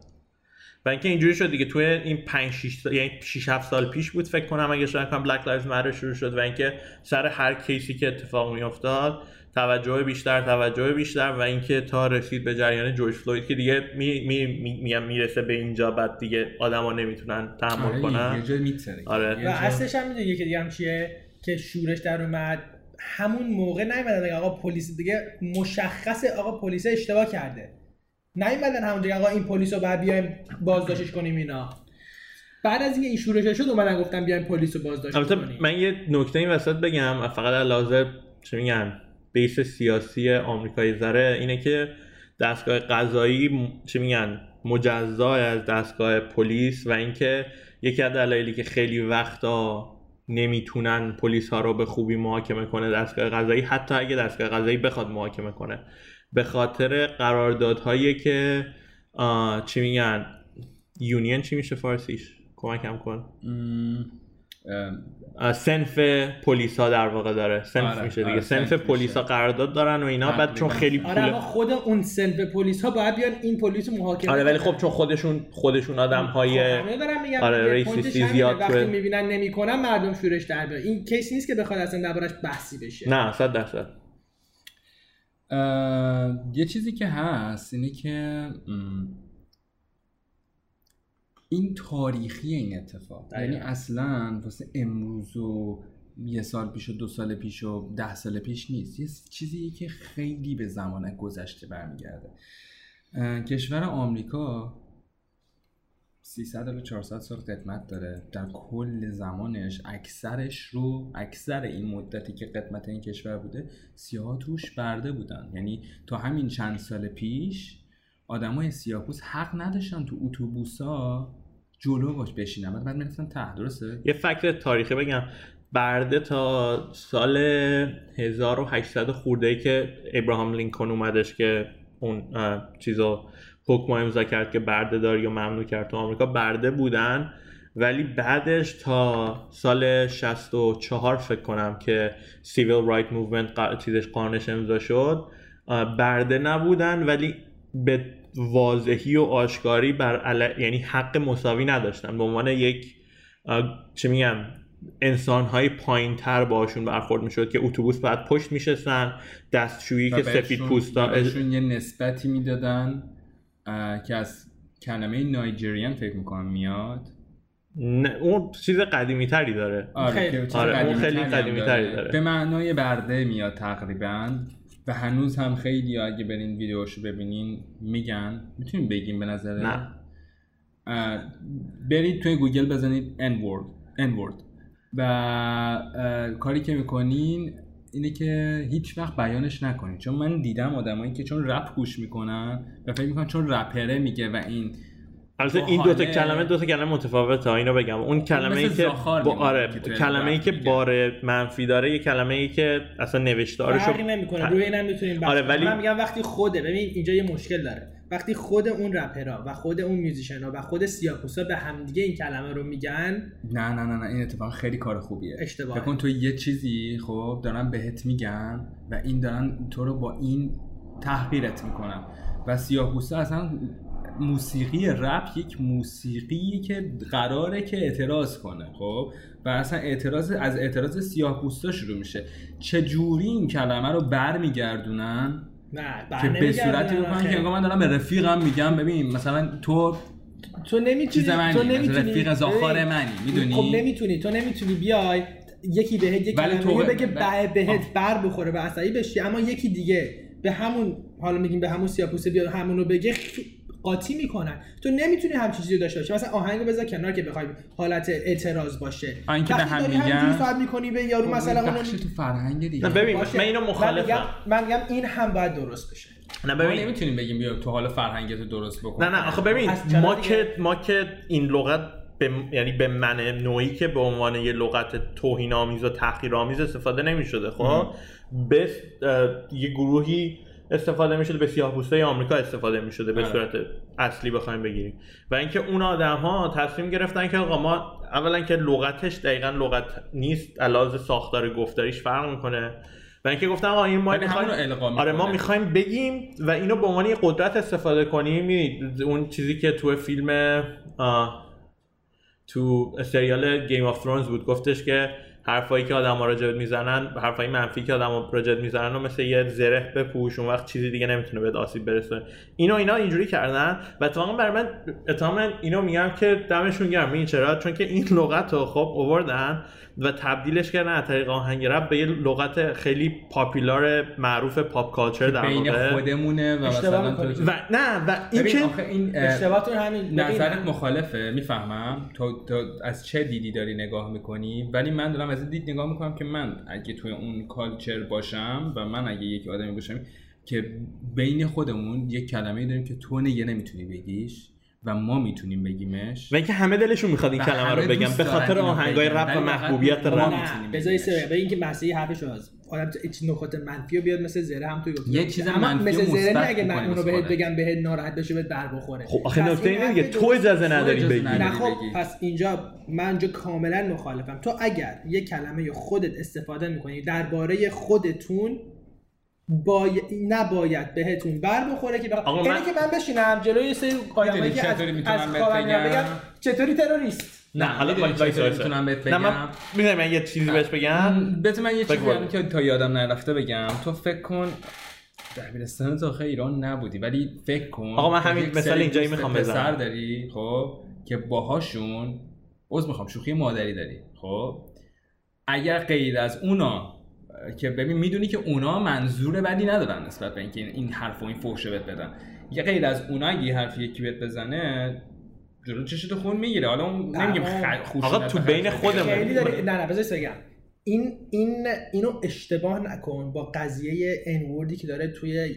و اینکه اینجوری شد دیگه. توی این 5 6 سال یعنی 6 7 سال پیش بود فکر کنم اگه شاید کنم Black Lives Matter شروع شد و اینکه سر هر case ی که اتفاق می افتاد توجه بیشتر توجه بیشتر و اینکه تا رسید به جریان جورج فلوید که دیگه می می می می می‌رسه به اینجا بعد دیگه آدما نمی‌تونن تحمل آره، کنن. آره. و اصلش هم می‌دونی یکی دیگه هم چیه که شورش در اومد. همون موقع نیومدن آقا پلیس دیگه مشخص آقا پلیس اشتباه کرده. نیومدن همونجا آقا این پلیس رو بعد بیایم بازداشتش کنیم اینا. بعد از اینکه این شورش شد اومدن گفتن بیایم پلیس رو بازداشت کنیم. من یه نکته این وسط بگم فقط از لحاظ چه میگن بیس سیاسی آمریکایی ذره اینه که دستگاه قضایی چه میگن مجزا از دستگاه پلیس و اینکه یکی از دلایلی که خیلی وقتا نمی‌تونن پلیس ها رو به خوبی محاکمه کنه دستگاه قضایی حتی اگه دستگاه قضایی بخواد محاکمه کنه. به خاطر قراردادهایی که چی میگن union چی میشه فارسیش کمکم کن صنف پلیس ها در واقع داره صنف آره، میشه دیگه آره، صنف صنف پلیس ها میشه. قرارداد دارن و اینا بعد چون. خیلی آره پول اما خود اون صنف پلیس ها باید بیان این پلیس رو محاکمه آره ولی. خب چون خودشون خودشون آدم های خب همه دارن میگن آره،. racist ی. زیاد وقتی. می‌بینن نمی‌کنن مردم شورش در این case نیست که بخواد اصلا دربارش بحثی بشه نه صد درصد یه چیزی که هست اینه که این تاریخی این اتفاق. یعنی اصلا واسه امروز و یه سال پیش و دو سال پیش و ده سال پیش نیست یه چیزی که خیلی به زمان گذشته برمیگرده کشور آمریکا 300 الی 400 سال قدمت داره. در کل زمانش اکثرش رو اکثر این مدتی که قدمت این کشور بوده سیاه توش برده بودن. یعنی تا همین چند سال پیش آدمای سیاه‌پوست حق نداشتن تو اتوبوسا جلو باش بشینن. بعد بعد می‌رفتن ته درسته؟ یه فکت تاریخی بگم. برده تا سال 1800 خورده ای که ابراهام لینکن اومدش که اون چیزو حکم امضا کرد که برده داری و ممنوع کرد تو آمریکا. برده بودن ولی بعدش تا سال 64 فکر کنم که Right Movement قا- چیزش قانونش امضا شد برده نبودن ولی به واضحی و آشکاری بر عل... یعنی حق مساوی نداشتن. به عنوان یک چه میگم انسان های پایین تر باشون برخورد می‌شد که اتوبوس بعد پشت میشستن دستشویی که سفید پوستا بهشون یه نسبتی می‌دادن. که از کلمه نایجریان فکر می‌کنم میاد. نه، اون چیز قدیمی تری داره. آره خیلی. آره، اون قدیمی‌تری خیلی هم قدیمی‌تری داره. به معنای برده میاد تقریبا. و هنوز هم خیلی اگه برین ویدیوشو ببینین میگن. می‌تونیم بگیم به نظر؟ نه. برید توی گوگل بزنید n-word n-word. و اه، کاری که می‌کنین اینه که هیچ وقت بیانش نکنین چون من دیدم آدمایی که چون رپ گوش می‌کنن و فکر می‌کنن چون رپره میگه و این البته این دو تا کلمه دو تا کلمه متفاوته اینو بگم. اون کلمه ای که با آره کلمه ای که. بار منفی داره یه کلمه ای که اصلا نوشتارشو فرقی نمی‌کنه روی اینم می‌تونیم آره، ولی- من میگم وقتی خوده ببین اینجا یه مشکل داره. وقتی خود اون رپرها و خود اون میوزیشنها و خود سیاپوسا به همدیگه این کلمه رو میگن نه نه نه نه این اتفاق خیلی کار خوبیه. اشتباهه. فکر کن تو یه چیزی خب دارن بهت میگن و این دارن تو رو با این تحقیرت می‌کنن. و سیاه‌پوستا اصلا موسیقی رپ یک موسیقی که قراره که اعتراض کنه خب؟ و اصلا اعتراض از اعتراض سیاه‌پوستا شروع میشه. چه جوری این کلمه رو برمیگردونن؟ نه که به صورتی بکنن. که انگار من دارم به رفیقم میگم ببین مثلا تو تو نمی‌تونی تو نمی‌تونی رفیق زاخار منی، می‌دونی؟ خب نمی‌تونی تو نمی‌تونی بیای یکی بهت یک ولی کلمه تو- بگه بهت. بر بخوره و عصبی بشی اما یکی دیگه به همون حالا میگیم به همون سیاپوسه بیاد همونو بگه قاطی می‌کنن. تو نمی‌تونی همچین چیزی رو داشته باشی. مثلا آهنگو بذار کنار که بخوای حالت اعتراض باشه. آه، این که به هم داری میگن- صحبت می‌کنی به یارو مثلا اونو بخشی تو فرهنگ دیگه. نه ببین باشه. من اینو مخالفم. من میگم این هم باید درست بشه. نه ما ببین. نمی‌تونیم بگیم بیا تو حال فرهنگت رو درست بکن نه نه آخه ببین ما که ما که این لغت به یعنی به من نوعی که به عنوان یه لغت توهین آمیز و تحقیر آمیز استفاده نمی شده خب به یه گروهی استفاده می شده به سیاه‌پوستای آمریکا استفاده می شده به آره. صورت اصلی بخوایم بگیریم و اینکه اون آدم ها تصمیم گرفتن که آقا ما اولا که لغتش دقیقا لغت نیست علاوه ساختار گفتاریش فرق می‌کنه و اینکه گفتن آقا این ما می‌خوایم- آره ما. می‌خوایم بگیم و اینو به عنوان قدرت استفاده کنیم می‌دونید، اون چیزی که تو فیلم آه، تو سریال گیم آف ترونز بود گفتش که حرفایی که آدم ها می‌زنن حرفای منفی که آدم ها می‌زنن و مثل یه زره بپوش اون وقت چیزی دیگه نمی‌تونه بهت آسیب برسه. اینو اینا اینجوری کردن و اتفاقا برای من اتفاقا اینو میگم که دمشون گرم. این چرا؟ چون که این لغت رو خب آوردن و تبدیلش کردن از طریق آهنگ رپ به یه لغت خیلی پاپولار معروف پاپ کالچر در بین واقع. خودمونه و مثلا. تو و نه و این که آخه این اه، اشتباهتون همین نظرت مخالفه می‌فهمم. تو, تو از چه دیدی داری نگاه می‌کنی؟ ولی من دارم از این دید نگاه می‌کنم که من اگه توی اون کالچر باشم و من اگه یک آدمی باشم که بین خودمون یک کلمه داریم که تو نگه نمی‌تونی بگیش. و ما می‌تونیم بگیمش و اینکه همه دلشون می‌خواد این کلمه رو بگم به خاطر آهنگای. رپ و محبوبیت رپ بذاری. سه به اینکه مسئله حرفش از آدم تو هیچ نکات منفی رو بیاد مثل زره هم توی گفتی یه چیز منفی مثل زره اگه من اونو بهت. بگم بهت ناراحت بشه بهت بر بخوره خب آخه نکته این اینه دیگه تو اجازه نداری بگی. نه خب. پس اینجا من اینجا کاملا مخالفم تو اگر یه کلمه خودت استفاده می‌کنی درباره خودتون بای... نباید بهتون بر بخوره که بخ... آقا اینه من- که من بشینم جلوی یه سری آدمایی که از, چطوری می‌تونم از بگم؟ بگم چطوری تروریست نه حالا می‌تونم بهت من بگم؟ می‌دونی من یه چیزی بهش بگم بذار من یه چیزی بگو. هم که تا یادم نرفته بگم تو فکر کن دبیرستان تو آخه ایران نبودی ولی فکر کن آقا من همین مثال اینجایی می‌خوام پسر بزنم. داری خب که باهاشون عذر می‌خوام شوخی مادری داری خب اگر غیر از اونا که ببین می‌دونی که اونا منظور بدی ندارن نسبت به اینکه این حرف و این فحشه بهت بدن یه غیر از اونا اگه یه حرفی یکی بهت بزنه جلو چشتو خون می‌گیره حالا اون نمیگیم آقا- خ- خوشونت آقا تو. بین خودمون. خیلی داری نه نه بذار بگم این این اینو اشتباه نکن با قضیه ان که داره توی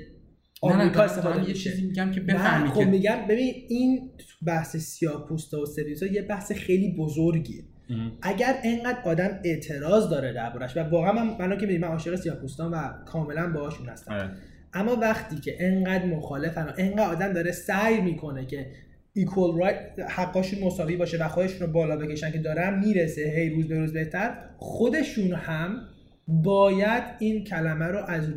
آمریکا استفاده یه چیزی میگم که بفهمی خب که میگم ببین این بحث سیاپوستا و سرویس یه بحث خیلی بزرگیه. اگر انقدر آدم اعتراض داره دربارش و واقعا من منو که من عاشق سیاپوستان و کاملا باهاشون هستم آره. اما وقتی که انقدر مخالفن و انقدر آدم داره سعی می‌کنه که ایکوال رایت حقاشون مساوی باشه و خودشون رو بالا بکشن که دارن می‌رسه هی روز به روز بهتر خودشون هم باید این کلمه رو از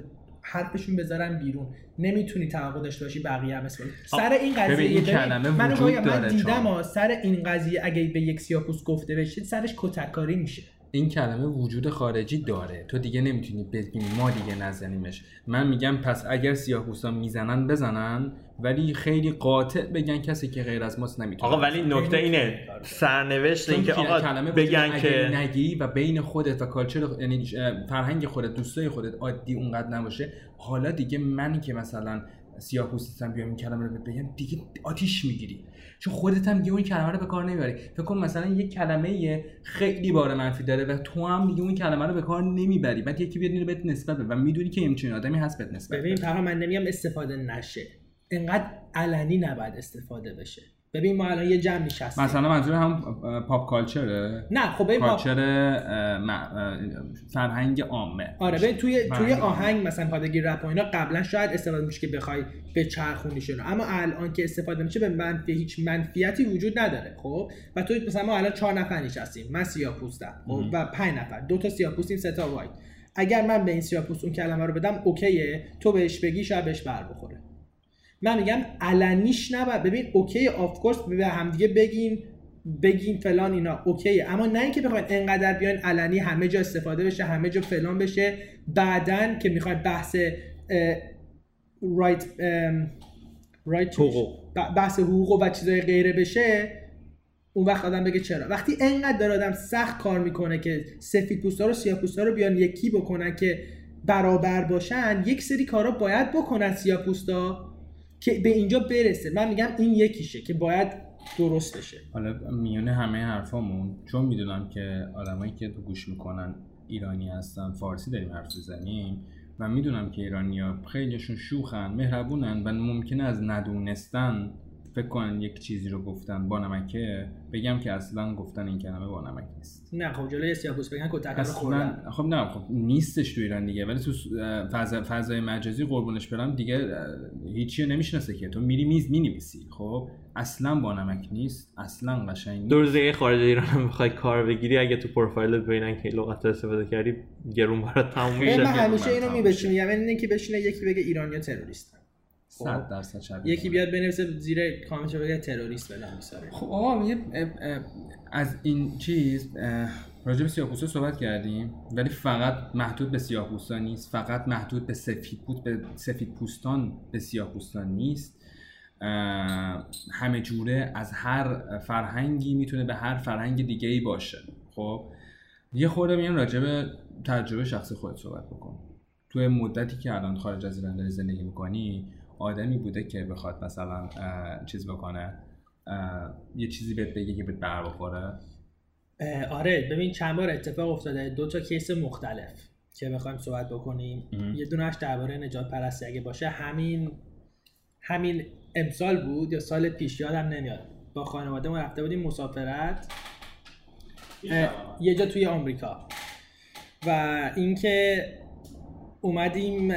حرفشون بذارن بیرون. نمی‌تونی توقع داشته باشی بقیه هم سر این قضیه این کلمه من وجود بگم، من داره دیدم سر این قضیه اگه به یک سیاپوس گفته بشه سرش کتککاری میشه. این کلمه وجود خارجی داره. تو دیگه نمی‌تونی بگی ما دیگه نزنیمش. من میگم پس اگر سیاه می‌زنن بزنن. ولی خیلی قاطع بگن کسی که غیر از ماست نمی‌تونه آقا ولی نکته اینه سرنوشت اینکه که آقا کلمه بگن که نگی و بین خودت و کالچر یعنی فرهنگ خودت دوستای خودت عادی اونقدر نباشه حالا دیگه منی که مثلا سیاه پوستم بیام این کلمه رو بهت بگم دیگه آتیش می‌گیری. چون خودت هم دیگه اون کلمه رو به کار نمی‌بری. فکر کن مثلا یه کلمه خیلی بار منفی داره و تو هم دیگه اون کلمه رو به کار نمی‌بری. بعد یکی بیاد اینو بهت نسبت بده و می‌دونی که همچین آدمی هست بهت نسبت ببین من نمیگم استفاده نشه. انقدر علنی نباید استفاده بشه. ببین ما الان یه جمع نشستیم. مثلا منظور هم پاپ کالچره؟ نه خب ما کالچر فرهنگ عامه. آره ببین توی توی آهنگ مثلا بگی رپ و اینا قبلا شاید استفاده میشه که بخوای به چرخونیشون اما الان که استفاده میشه به منفی هیچ منفیتی وجود نداره خب؟ و تو مثلا ما الان چهار نفر نشستیم. من سیاه پوستم خب. و پنج نفر. دو تا سیاه پوستیم سه تا white. اگر من به این سیاه پوست اون کلمه رو بدم okay ه. تو بهش بگی شاید بهش بر بخوره. من میگم علنیش نباید. ببین okay of course به همدیگه بگین بگین فلان اینا. okay ه. اما نه اینکه بخواید انقدر بیاین علنی همه جا استفاده بشه همه جا فلان بشه بعدن که می‌خواید بحث رایت رایت حقوق. بحث حقوق و چیزای غیره بشه اون وقت آدم بگه چرا. وقتی انقدر داره آدم سخت کار می‌کنه که سفید پوستا رو سیاه پوستا رو بیان یکی بکنن که برابر باشن یک سری کارا باید بکنن سیاه پوستا. که به اینجا برسه. من میگم این یکیشه که باید درست بشه. حالا میونه همه حرفامون. چون می‌دونم که آدمایی که تو گوش می‌کنن ایرانی هستن فارسی داریم حرف بزنیم و می‌دونم که ایرانیا خیلیشون شوخن مهربونن و ممکنه از ندونستن فکر کنن یک چیزی رو گفتن با نمکه بگم که اصلا گفتن این کلمه با نمک نیست. نه خب جلوی سیاه پوست بگن کتک رو خوردن. خب نه خب نیستش تو ایران دیگه ولی تو فضا فضای مجازی قربونش برم دیگه هیچی نمی‌شناسه که. تو میری میز می‌نویسی خب اصلا با نمک نیست اصلا قشنگ نیست. دو روز دیگه خارج ایران هم بخوای کار بگیری اگه تو پروفایلت ببینن که لغت رو استفاده کردی گرون برات تموم من میشه. همیشه من اینو تمام میبشیم میگم اینه که بشینه یکی بگه ایرانیا تروریستن صد درصد شبیه یکی بیاد بنویسه زیر کامنت بگه تروریست فلان میساره خب آقا اه، از این چیز راجع به سیاه‌پوستا صحبت کردیم ولی فقط محدود به سیاه‌پوستا نیست فقط محدود به سفید پوست به سفید پوستان به سیاه‌پوستان نیست. همه جوره از هر فرهنگی می‌تونه به هر فرهنگ دیگه ای باشه. خب یه خورده میان راجع به تجربه شخصی خودت صحبت بکن. توی مدتی که الان خارج از ایران داری زندگی می‌کنی آدمی بوده که بخواد مثلا چیز بکنه یه چیزی بهت بگه که بهت بر بخوره؟ آره ببین چند بار اتفاق افتاده. دو تا کیس مختلف که بخوایم صحبت بکنیم. مهم. یه دونش درباره نجات پرستی اگه باشه. همین همین امسال بود یا سال پیش یادم نمیاد. با خانواده ما رفته بودیم مسافرت یه جا توی آمریکا. و اینکه اومدیم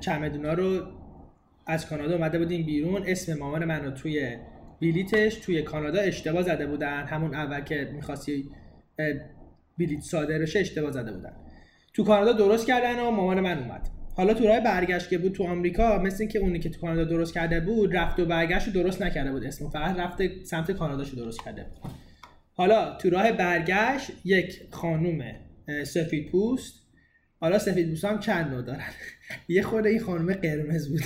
چمدونا رو از کانادا اومده بودیم بیرون. اسم مامان من رو توی بلیتش توی کانادا اشتباه زده بودن. همون اول که می‌خواستی بلیت صادر بشه اشتباه زده بودن. تو کانادا درست کردن و مامان من اومد. حالا تو راه برگشت که بود تو آمریکا مثل اینکه اونی که تو کانادا درست کرده بود رفت و برگشت رو درست نکرده بود اسمو. فقط رفته سمت کاناداشو درست کرده بود. حالا تو راه برگشت یک خانوم سفید پوست. حالا سفید پوست هم چند نوع دارن؟ یه خورده این خانوم قرمز بود.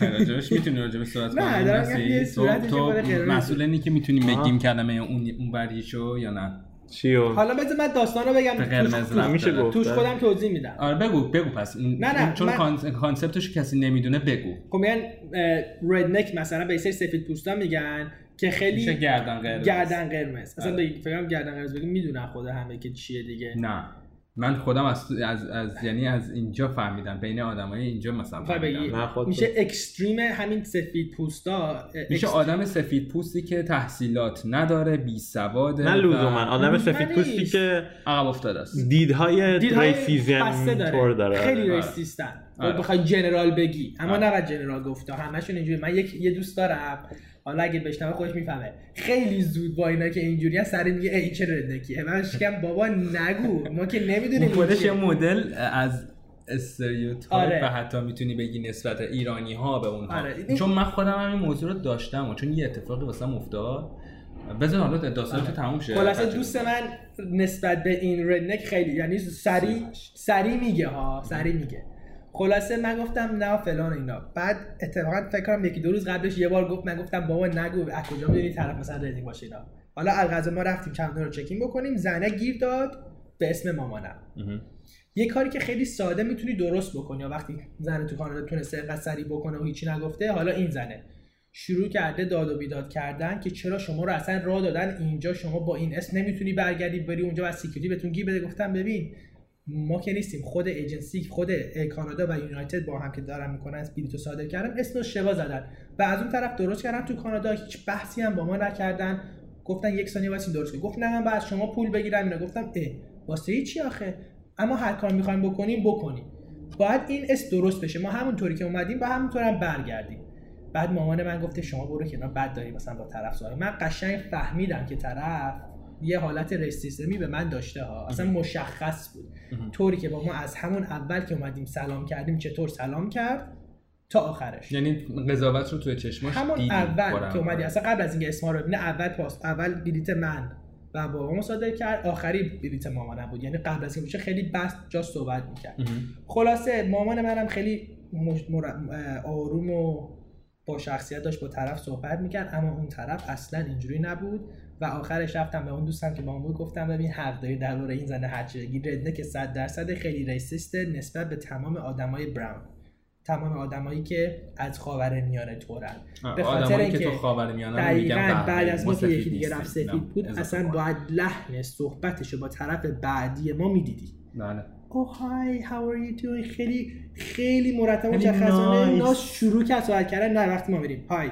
راجبش می‌تونی راجبش صحبت نه، کنی؟ تو, مسئول اینی که می‌تونیم. بگیم کلمه اون اون بریشو یا نه؟ چیو؟ حالا بذار من داستان رو بگم. قرمز میشه. گفت. توش خودم توضیح میدم. آره بگو بگو پس. نه، نه، چون کانسپتش کسی نمی‌دونه بگو. خب میگن ردنک مثلا به سری سفید پوستا میگن که خیلی گردن قرمز. گردن قرمز. اصلا آره. بگی- فکر کنم گردن قرمز بگیم می‌دونن خود همه که چیه دیگه. نه. من خودم از, از, از یعنی از اینجا فهمیدم بین آدمای اینجا مثلا فهمیدم نه، میشه اکستریم همین سفید پوستا میشه آدم سفید پوستی که تحصیلات نداره بی سواده نه لزوما آدم سفید پوستی نیست. که عقب افتاده است دیدهای دیدهای ریسیزم داره. طور داره خیلی آره. ریسیستن آره. بخوای جنرال بگی اما آره. نباید جنرال گفتا همشون اینجوری من یک یه دوست دارم حالا اگه بشنوه خودش می‌فهمه خیلی زود با اینا که اینجوری سر میگه ای چه ردکیه من شکم بابا نگو ما که نمی‌دونیم خودش. یه مدل از استریوتایپ آره. و حتی می‌تونی بگی نسبت ایرانی ها به اونها آره. این- چون من خودم همین موضوع رو داشتم و چون یه اتفاقی واسم افتاد بذار حالا داستان تو تموم شه خلاصه. دوست من نسبت به این ردنک خیلی یعنی سری سری میگه ها سری میگه خلاصه من گفتم نه فلان اینا. بعد اتفاقا فکر کنم یکی دو روز قبلش یه بار گفت من گفتم بابا نگو از کجا می‌دونی طرف مثلا ردنک باشه اینا حالا الغرض ما رفتیم چند رو چکین بکنیم زنه گیر داد به اسم مامانم. یه کاری که خیلی ساده می‌تونی درست بکنی. یا وقتی زن تو کانادا تونسته سریع بکنه و هیچی نگفته حالا این زنه. شروع کرده داد و بیداد کردن که چرا شما رو اصلا راه دادن اینجا؟ شما با این اسم نمی‌تونی برگردی بری اونجا و سکیوریتی بهتون گیر بده. گفتم ببین ما که نیستیم خود ایجنسی خود کانادا و یونایتد با هم که دارن می‌کنن از بلیتو صادر کردن اسم شوا زدن. و از اون طرف درست کردن تو کانادا هیچ بحثی هم با ما نکردن. گفتن یک ثانیه واسه درست گفت نه من بعد شما پول بگیرم. اینا گفتم اه واسه چی آخه. اما هر کار می‌خوایم بکنیم بکنیم. باید این اسم درست بشه. ما همونطوری که اومدیم و همونطور هم برگردیم. بعد مامان من گفته شما برو کنار بد داری مثلا با طرف صحبت من قشنگ فهمیدم که طرف یه حالت ریسیسمی به من داشته ها. اصلا مشخص بود. طوری که با ما از همون اول که اومدیم سلام کردیم چطور سلام کرد تا آخرش. یعنی قضاوت رو توی چشماش همون دیدی اول. که اومدی. اصلا قبل از اینکه اسما رو ببینه اول پاس اول بلیت من و بابامو صادر کرد. آخری بلیت مامانم بود. یعنی قبل از اینکه خیلی بس جا صحبت می‌کرد. خلاصه مامان منم خیلی آروم و با شخصیت داشت با طرف صحبت می‌کرد اما اون طرف اصلا اینجوری نبود. و آخرش رفتم به اون دوستم که با اون بود گفتم ببین حق داری درباره این زنه هرچی بگی ردنه که صد درصد خیلی ریسیسته نسبت به تمام آدمای براون. تمام آدمایی که از خاور میانه تورن. به خاطر که اینکه تو خاورمیانه میگن دقیقا قهوه‌ای، بعد از ما که یکی دیگه. رفت سفید نه، بود اصلا. باید لحن صحبتش رو با طرف بعدی ما می‌دیدی. بله. او های how are you doing خیلی خیلی مرتب مشخصانه. اینا شروع کرد صحبت کردن. نه وقتی ما میریم های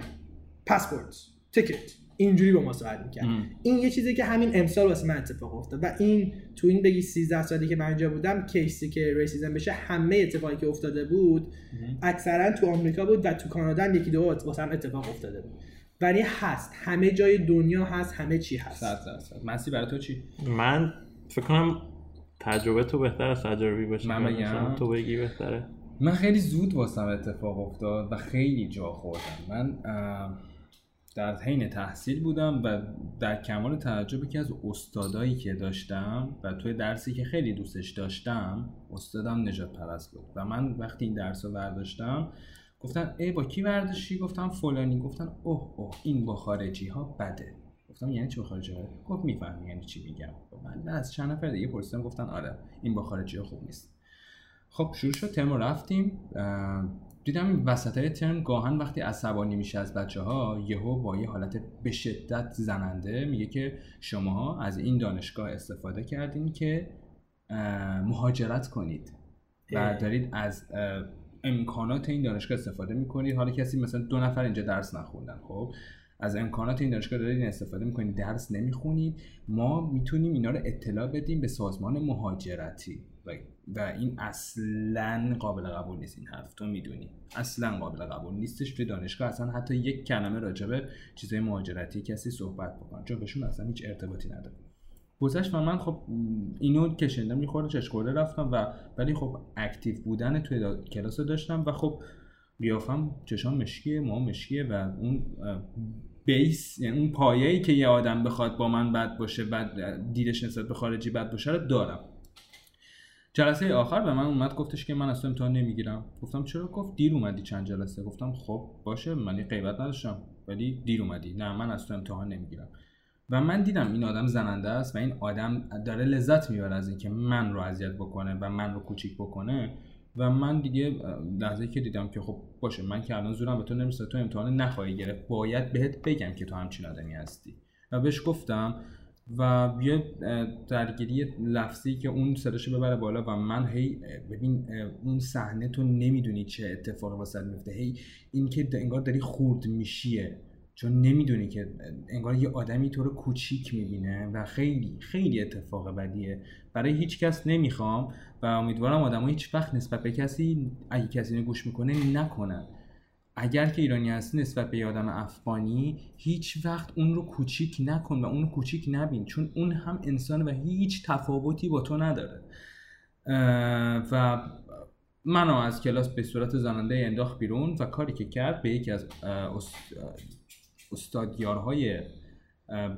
پاسپورت تیکت اینجوری با ما صحبت می‌کرد. ام. این یه چیزی که همین امسال واسه من اتفاق افتاد و این تو این بگی 13 سالی که من اینجا بودم کیسی که ریسیزم بشه همه اتفاقی که افتاده بود اکثرا تو آمریکا بود و تو کانادا هم یکی دو واسه هم اتفاق افتاده بود. ولی هست. همه جای دنیا هست همه چی هست. صد درصد. مسی برای تو چی؟ من فکر کنم تجربه تو بهتر از تجربی باشه. من بگم؟ تو بگی بهتره. من خیلی زود واسم اتفاق افتاد و خیلی جا خوردم. من در حین تحصیل بودم و در کمال تعجب که از استادایی که داشتم و توی درسی که خیلی دوستش داشتم استادم نجات پرست بود. و من وقتی این درس رو برداشتم گفتن ای با کی برداشتی گفتم فلانی. گفتن اوه اوه این با خارجی ها بده. گفتم یعنی چی با خارجی ها گفت می‌فهمی یعنی چی میگم. من از چند نفر دیگه پرسیدم گفتن آره این با خارجی ها خوب نیست. خب شروع شد ترم رفتیم. دیدم این وسط های ترم گاهن وقتی عصبانی میشه از بچه ها یهو با یه حالت به شدت زننده میگه که شما از این دانشگاه استفاده کردین که مهاجرت کنید و دارید از امکانات این دانشگاه استفاده می‌کنید. حالا کسی مثلا دو نفر اینجا درس نخوندن خب؟ از امکانات این دانشگاه دارید استفاده می‌کنید درس نمی‌خونید. ما می‌تونیم اینا رو اطلاع بدیم به سازمان مهاجرتی. و این اصلا قابل قبول نیست این حرف. تو می‌دونی. اصلا قابل قبول نیستش توی دانشگاه. اصلا حتی یک کلمه راجبه چیزای مهاجرتی کسی صحبت بکن. چون بهشون اصلا هیچ ارتباطی نداره. گذشت و من خب اینو کشنده می‌خوره چشکوره رفتم و ولی خب اکتیو بودن توی کلاس رو داشتم و خب بیافم چشام مشکیه ما مشکیه و اون بیس یعنی اون پایه‌ای که یه آدم بخواد با من بد باشه بعد دیدش نسبت به خارجی بد باشه رو دارم. جلسه آخر به من اومد گفتش که من از تو امتحان نمی‌گیرم. گفتم چرا؟ گفت دیر اومدی چند جلسه؟ گفتم خب باشه من غیبت نداشتم ولی دیر اومدی. نه من از تو امتحان نمی‌گیرم. و من دیدم این آدم زننده است و این آدم داره لذت می‌بره از اینکه من رو اذیت بکنه و من رو کوچیک بکنه. و من دیگه لحظه که دیدم که خب باشه من که الان زورم به تو نمی‌رسه تو امتحان نخواهی گرفت باید بهت بگم که تو همچین آدمی هستی. و بهش گفتم و یه درگیری لفظی که اون صداشو ببره بالا و من هی ببین اون صحنه تو نمی‌دونی چه اتفاقی واسه میفته هی این که انگار داری خورد میشیه. چون نمی‌دونی که انگار یه آدمی تو رو کوچیک می‌بینه و خیلی خیلی اتفاق بدیه. برای هیچ کس نمی‌خوام و امیدوارم آدم هیچ وقت نسبت به کسی اگه کسی گوش می‌کنه نکنن. اگر که ایرانی هستی نسبت به آدم افغانی هیچ وقت اون رو کوچیک نکن و اون رو کوچیک نبین چون اون هم انسان و هیچ تفاوتی با تو نداره. و منو از کلاس به صورت زننده انداخت بیرون و کاری که کرد به یکی از استادیارهای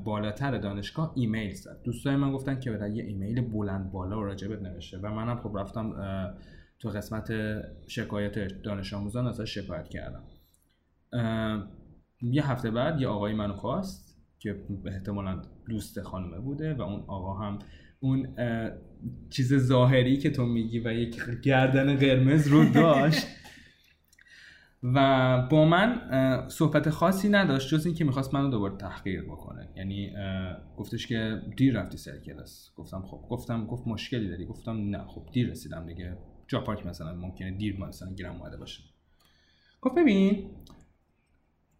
بالاتر دانشگاه ایمیل زد. دوستای من گفتن که برای یه ایمیل بلند بالا و راجبت نوشته و منم خب رفتم تو قسمت شکایت دانش آموزان ازش شکایت کردم. یه هفته بعد یه آقای منو خواست که احتمالا دوست خانمه بوده و اون آقا هم اون چیز ظاهری که تو میگی و یک گردن قرمز رو داشت. و با من صحبت خاصی نداشت جز اینکه می‌خواست منو دوباره تحقیر بکنه. یعنی گفتش که دیر رفتی سر کلاس. گفتم خب گفتم گفت مشکلی داری؟ گفتم نه. خب دیر رسیدم دیگه. جا پارک مثلا. ممکنه دیر مثلا گیرم اومده باشه. گفت ببین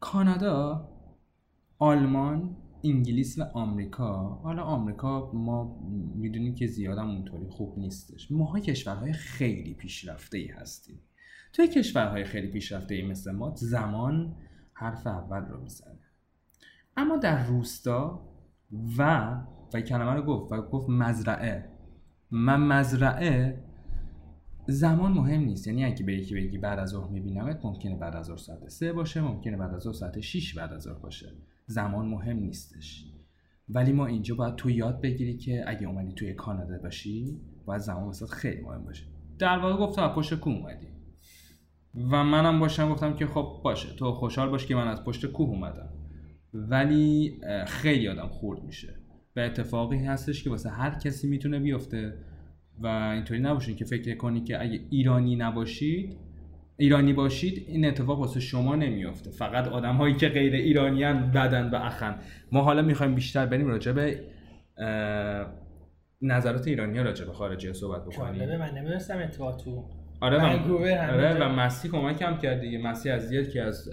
کانادا آلمان انگلیس و آمریکا. حالا آمریکا ما می‌دونیم که زیادم اونطوری خوب نیستش. ماها کشورهای خیلی پیشرفته ای هستیم. توی کشورهای خیلی پیشرفته ای مثل ما زمان حرف اول رو می‌زنه. اما در روستا و و کلمه رو گفت و گفت مزرعه. من مزرعه زمان مهم نیست. یعنی اگه به یکی بگی بعد از ظهر میبینمت ممکنه بعد از ظهر ساعت سه باشه ممکنه بعد از ظهر ساعت 6 بعد از ظهر باشه. زمان مهم نیستش. ولی ما اینجا باید تو یاد بگیری که اگه اومدی توی کانادا باشی باید زمان واسه خیلی مهم باشه. در واقع گفتم پشت کوه اومدی؟ و منم باشم گفتم که خب باشه تو خوشحال باش که من از پشت کوه اومدم. ولی خیلی آدم خورد میشه. و اتفاقی هستش که واسه هر کسی می‌تونه بیفته. و اینطوری نباشین که فکر کنی که اگه ایرانی نباشید ایرانی باشید این اتفاق واسه شما نمیافته. فقط آدم هایی که غیر ایرانیان بدن و اخن. ما حالا می‌خوایم بیشتر بریم راجع به نظرات ایرانی ها راجع به خارجی صحبت بکنیم. من نمی‌دونستم اتفاق تو آره و, آره و مسی کمکم کرد دیگه. مسی از که از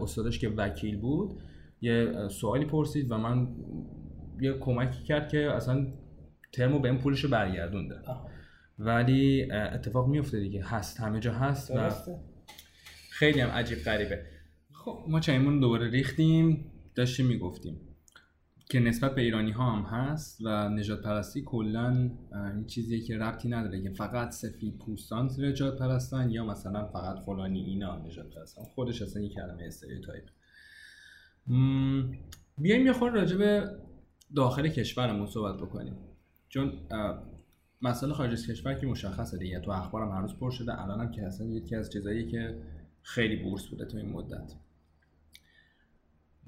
استادش که وکیل بود یه سوالی پرسید و من یه کمکی کرد که اصلا ترمو به این پولش رو برگردونده ولی اتفاق میفته دیگه. هست. همه جا هست و خیلی هم عجیب غریبه. خب ما چایمون دوباره ریختیم. داشتیم می‌گفتیم که نسبت به ایرانی ها هم هست و نجات پرستی کلا این چیزیه که ربطی نداره. که فقط سفید پوستان نجات پرستن یا مثلا فقط فلانی اینا نجات پرستن خودش اصلا یک کلمه استریوتایپ. بیایم یه خورده راجع به داخل کشورمون صحبت بکنیم. چون مسئله خارج از کشور که مشخصه دیگه. تو اخبارم هر روز پر شده. الانم که اصلا یکی از چیزایی که خیلی بورس بوده تو این مدت.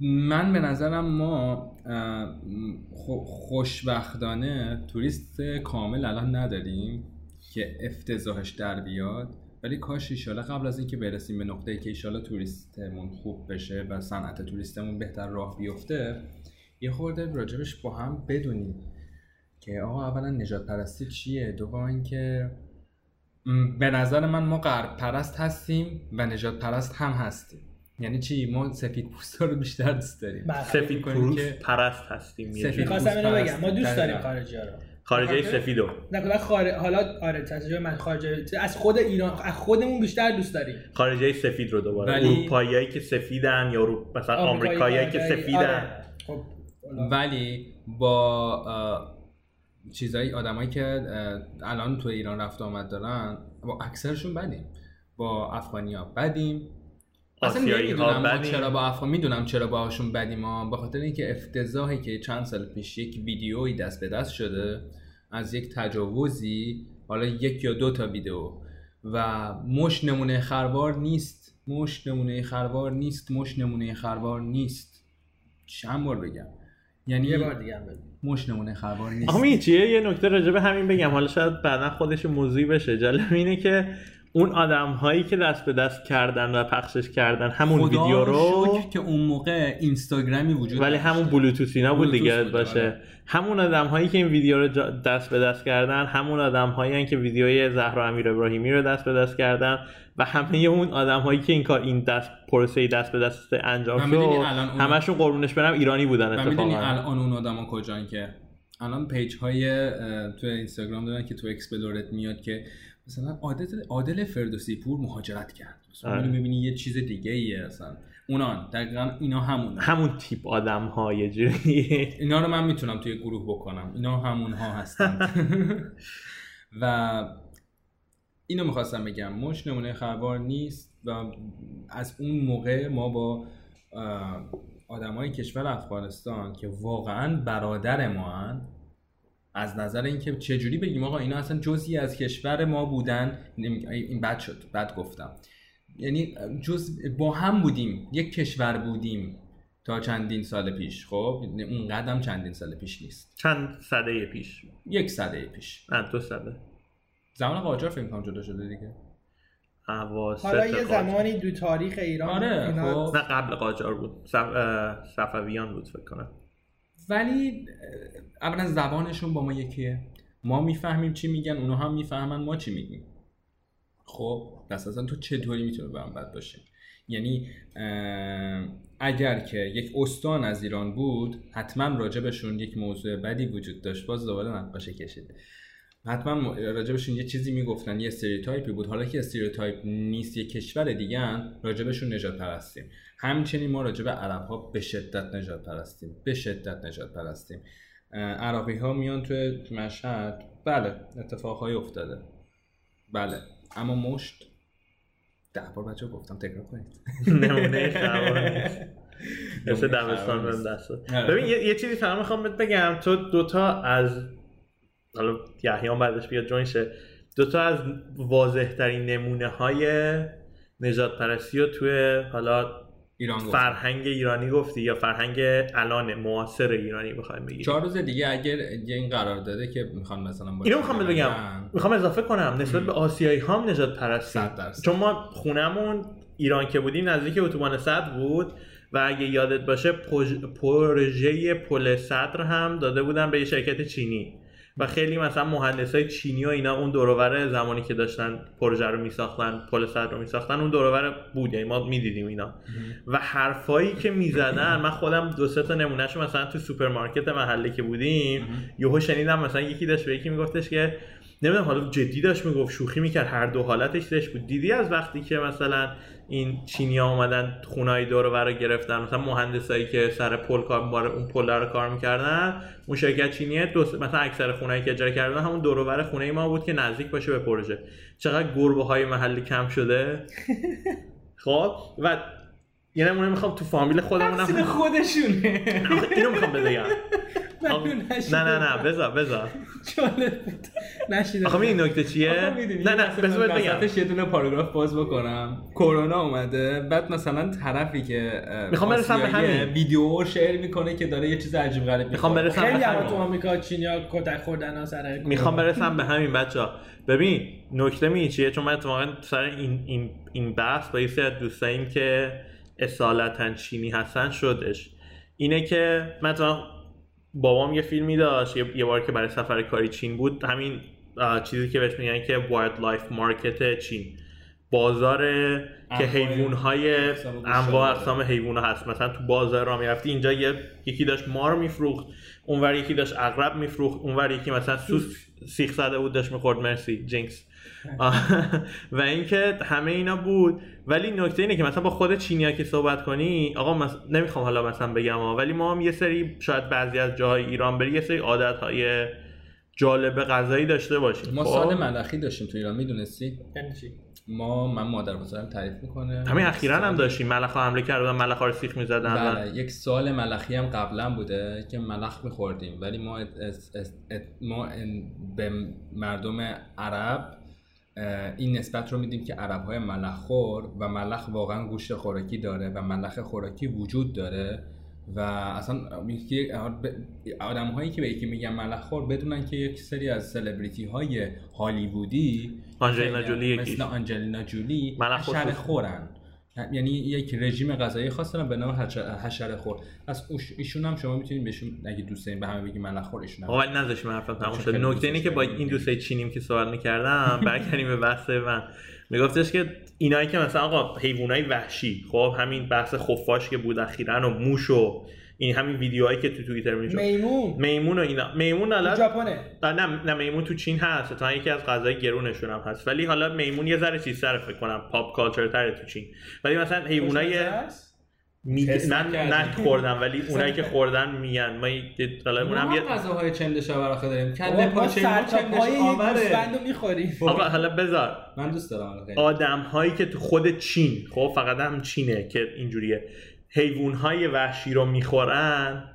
من به نظرم ما خوشبختانه توریست کامل الان نداریم که افتضاحش در بیاد. ولی کاش ایشالا قبل از اینکه برسیم به نقطه که ایشالا توریستمون خوب بشه و صنعت توریستمون بهتر راه بیفته یه خورده راجبش با هم بدونیم. که آقا اولا نجات پرستی چیه دوم اینکه به نظر من ما غرب پرست هستیم و نجات پرست هم هستیم یعنی چی ما سفید پوستا رو بیشتر دوست داریم بله. سفید که- پرست هستیم سفید اینو پوست بگم ما دوست پرست. داریم. خارجی ها رو بخاطر- سفیدو نه کلا خارج حالا آره تجربه من خارج از خود ایران از خودمون بیشتر دوست داریم خارجه سفید رو دوباره ولی- اروپاییایی که سفیدن یا اروپ... مثلا آمریکاییایی که. سفیدن آره. خب. ولی با چیزایی آدمایی که الان تو ایران رفت و آمد دارن با اکثرشون بدیم. با افغانیا بدیم. اصلا آسیایی ها نمی‌دونم ما بدیم. چرا با افغان می‌دونم چرا باهاشون بدیم. ها به خاطر اینکه افتضاحی که چند سال پیش یک ویدیویی دست به دست شده از یک تجاوزی حالا یک یا دو تا ویدیو. و مش نمونه خروار نیست. مش نمونه خروار نیست. مش نمونه خروار نیست. چند بار بگم؟ یعنی یه بار دیگه هم بگو. مش نمونه خروار نیست می‌دونی چیه؟ یه نکته راجع به همین بگم. حالا شاید بعدا خودش موضوعی بشه. جالب اینه که اون آدم هایی که دست به دست کردن و پخشش کردن همون ویدیو رو که اون موقع اینستاگرامی وجود ولی. همون بلوتوث اینا بود دیگه باشه. آره. همون آدم هایی که این ویدیو رو دست به دست کردن همون آدم هایی که ویدیوی زهرا امیر ابراهیمی رو دست به دست کردن. و همه اون آدم هایی که این کار این دست پروسه دست به دست انجام شد اون- همشون قربونش برم ایرانی بودن و می‌دونی اتفاقا. الان اون آدما کجان که؟ الان page های تو اینستاگرام دارن که تو explore ت میاد که مثلا عادل عادل فردوسی پور مهاجرت کرد. مثلا آره. می‌بینی یه چیز دیگه ایه اصلا. اونا دقیقا اینا همون همون تیپ آدم ها یه جوری. اینا رو من می‌تونم توی گروه بکنم. اینا همون ها هستند و اینو می‌خواستم بگم. مش نمونه خبر نیست و از اون موقع ما با آدمای کشور افغانستان که واقعا برادر ما هن از نظر اینکه چجوری بگیم آقا اینا اصلا جزئی از کشور ما بودن این بد شد بد گفتم. یعنی جز با هم بودیم یک کشور بودیم تا چندین سال پیش خب؟ اون قدم چندین سال پیش نیست. چند صده پیش؟ یک صده پیش. نه دو صده. زمان قاجار فکر کنم جدا شده دیگه. حالا یه. زمانی دو تاریخ ایران آره، اینا- خب. نه قبل قاجار بود. صف... صفویان بود فکر کنم. ولی اولا زبانشون با ما یکیه. ما می‌فهمیم چی میگن اونا هم می‌فهمن ما چی میگیم. خب پس اصلا تو چطوری می‌تونه به هم بد باشه یعنی اگر که یک استان از ایران بود حتما راجبشون یک موضوع بدی وجود داشت باز دوباره نقاشه کشید. حتما راجبشون یه چیزی می‌گفتن یه استریوتایپی بود. حالا که استریوتایپ نیست یه کشور دیگه هم راجبشون نجات پرستیم همچنین ما راجب عرب ها به شدت نجات پرستیم به شدت نجات پرستیم عراقی ها میان توی مشهد. بله اتفاقهایی افتاده. بله. اما مشت ده بار بچه گفتم تکرار کنید. نمونه خبر مثل دبستان. آره. ببین یه, چیزی فقط می‌خوام بگم. تو دوتا از حالا یحیی بعدش بیاد جوین شه. دوتا از واضح ترین نمونه های نجات پرستی رو توی حالا ایران گفت. فرهنگ ایرانی گفتی یا فرهنگ الان معاصر ایرانی بخوایم بگیم؟ چهار روز دیگه اگر این قرار داده که می‌خوان مثلا اینو می‌خوام بگم. می‌خوام اضافه کنم نسبت به آسیایی ها هم نجات پرستی. صد. چون ما خونمون ایران که بودیم نزدیک اتوبان صدر بود و اگه یادت باشه پروژ- پروژه پل صدر هم داده بودن به یه شرکت چینی. و خیلی مثلا مهندس های چینی و اینا اون دوروبر زمانی که داشتن پروژه رو میساختن پل صدر رو میساختن اون دوروبر بود. یعنی ما می‌دیدیم اینا. و حرفایی که می‌زدن من خودم دو سه تا نمونهشو مثلا تو سوپرمارکت محله که بودیم یهو شنیدم مثلا یکی داشت به یکی میگفتش که نمی‌دونم حالا جدی داشت می‌گفت شوخی می‌کرد هر دو حالتش داشت بود. دیدی از وقتی که مثلا این چینی ها اومدن خونای دور و گرفتن. مثلا مهندسایی که سر پل کار اون پل رو کار می‌کردن اون شرکت چینیه دو مثلا اکثر خونهایی که اجاره کردن همون دور و بر خونه ما بود که نزدیک باشه به پروژه. چقدر گربه های محلی کم شده. خب و یه نمونه می‌خوام تو فامیل تقصیر خودمونم خودشونه. اینو می‌خوام بگم. نه. نه نه بذار بذار. جالب بود. نشیدم آخه این نکته چیه؟ نه نه بذار بگم. یه دونه پاراگراف باز بکنم. کرونا اومده بعد مثلا طرفی که می‌خوام برسم به همین. ویدیو شیر می‌کنه که داره یه چیز عجیب غریب می‌خوام. برسم به خیلی. تو آمریکا چینیا کتک خوردن سر می‌خوام برسم به همین بچه ها ببین نکته می چیه؟ چون من اتفاقا سر این این این بحث با یه سری دوستاییم که اصالتا چینی هستن شدش. اینه که من بابام یه فیلمی داشت یه, بار که برای سفر کاری چین بود همین چیزی که بهش میگن که wildlife market چین. بازار که حیوان های انواع. اقسام حیوان هست. مثلا تو بازار را می‌رفتی اینجا یه یکی داشت مار میفروخت اونور یکی داشت عقرب میفروخت اونور یکی مثلا سوس سیخ زده بود داشت می‌خورد مرسی جینکس و اینکه همه اینا بود. ولی نکته اینه که مثلا با خود چینیا که صحبت کنی آقا مس... نمی‌خوام حالا مثلا بگم ولی ما هم یه سری شاید بعضی از جاهای ایران بری یه سری عادت های جالب غذایی داشته باشیم. ما خب؟ سال ملخی داشتیم تو ایران می‌دونستی؟ یعنی؟ ما من مادر بزرگم تعریف می‌کنه. همین اخیرا هم داشتیم. ملخ حمله کرده بودن ملخ رو سیخ می‌زدن. بله یک سال ملخی هم قبلا بوده که ملخ میخوردیم. ولی ما ات- ات- ات- ات- ما به مردم عرب این نسبت رو میدیم که عرب های ملخ خور و ملخ واقعا گوشت خوراکی داره و ملخ خوراکی وجود داره و اصلا آدم هایی که به یکی میگن ملخ خور بدونن که یک سری از سلبریتی های هالیوودی آنجلینا جولی مثل. آنجلینا جولی ملخ. خورن یعنی یک رژیم غذایی خاص دارن به نام حشره- خور. اوش- ایشون هم شما می‌تونید بهشون اگه دوست دارین به همه بگی ملخ خور ایشون هم ولی نذاشیم حرفم تموم شد. نکته اینه که با. این دوستای چینیم که صحبت می‌کردم برگردیم به بحث من. میگفتش که اینایی که مثلا آقا حیوانای وحشی خب همین بحث خفاش که بود اخیرا و موش و این همین ویدیوهایی که تو توییتر می‌شد میمون. میمون و اینا. میمون تو حالا ژاپنه نه نه میمون تو چین هست. تا یکی از غذای گرونشون هم هست. ولی حالا میمون یه ذره چیزتر فکر کنم. pop culture تره تو چین. ولی مثلا حیوانای می... تست نه ولی اونایی که خوردن میگن ما یه- حالا ما اونم هم یه غذاهای چند شبر داریم. کله پاچه این آوره. می‌خوریم. آقا حالا بذار. من دوست دارم. آدم هایی که تو خود چین خب فقط هم چینه که اینجوریه. حیوان های وحشی رو می‌خورن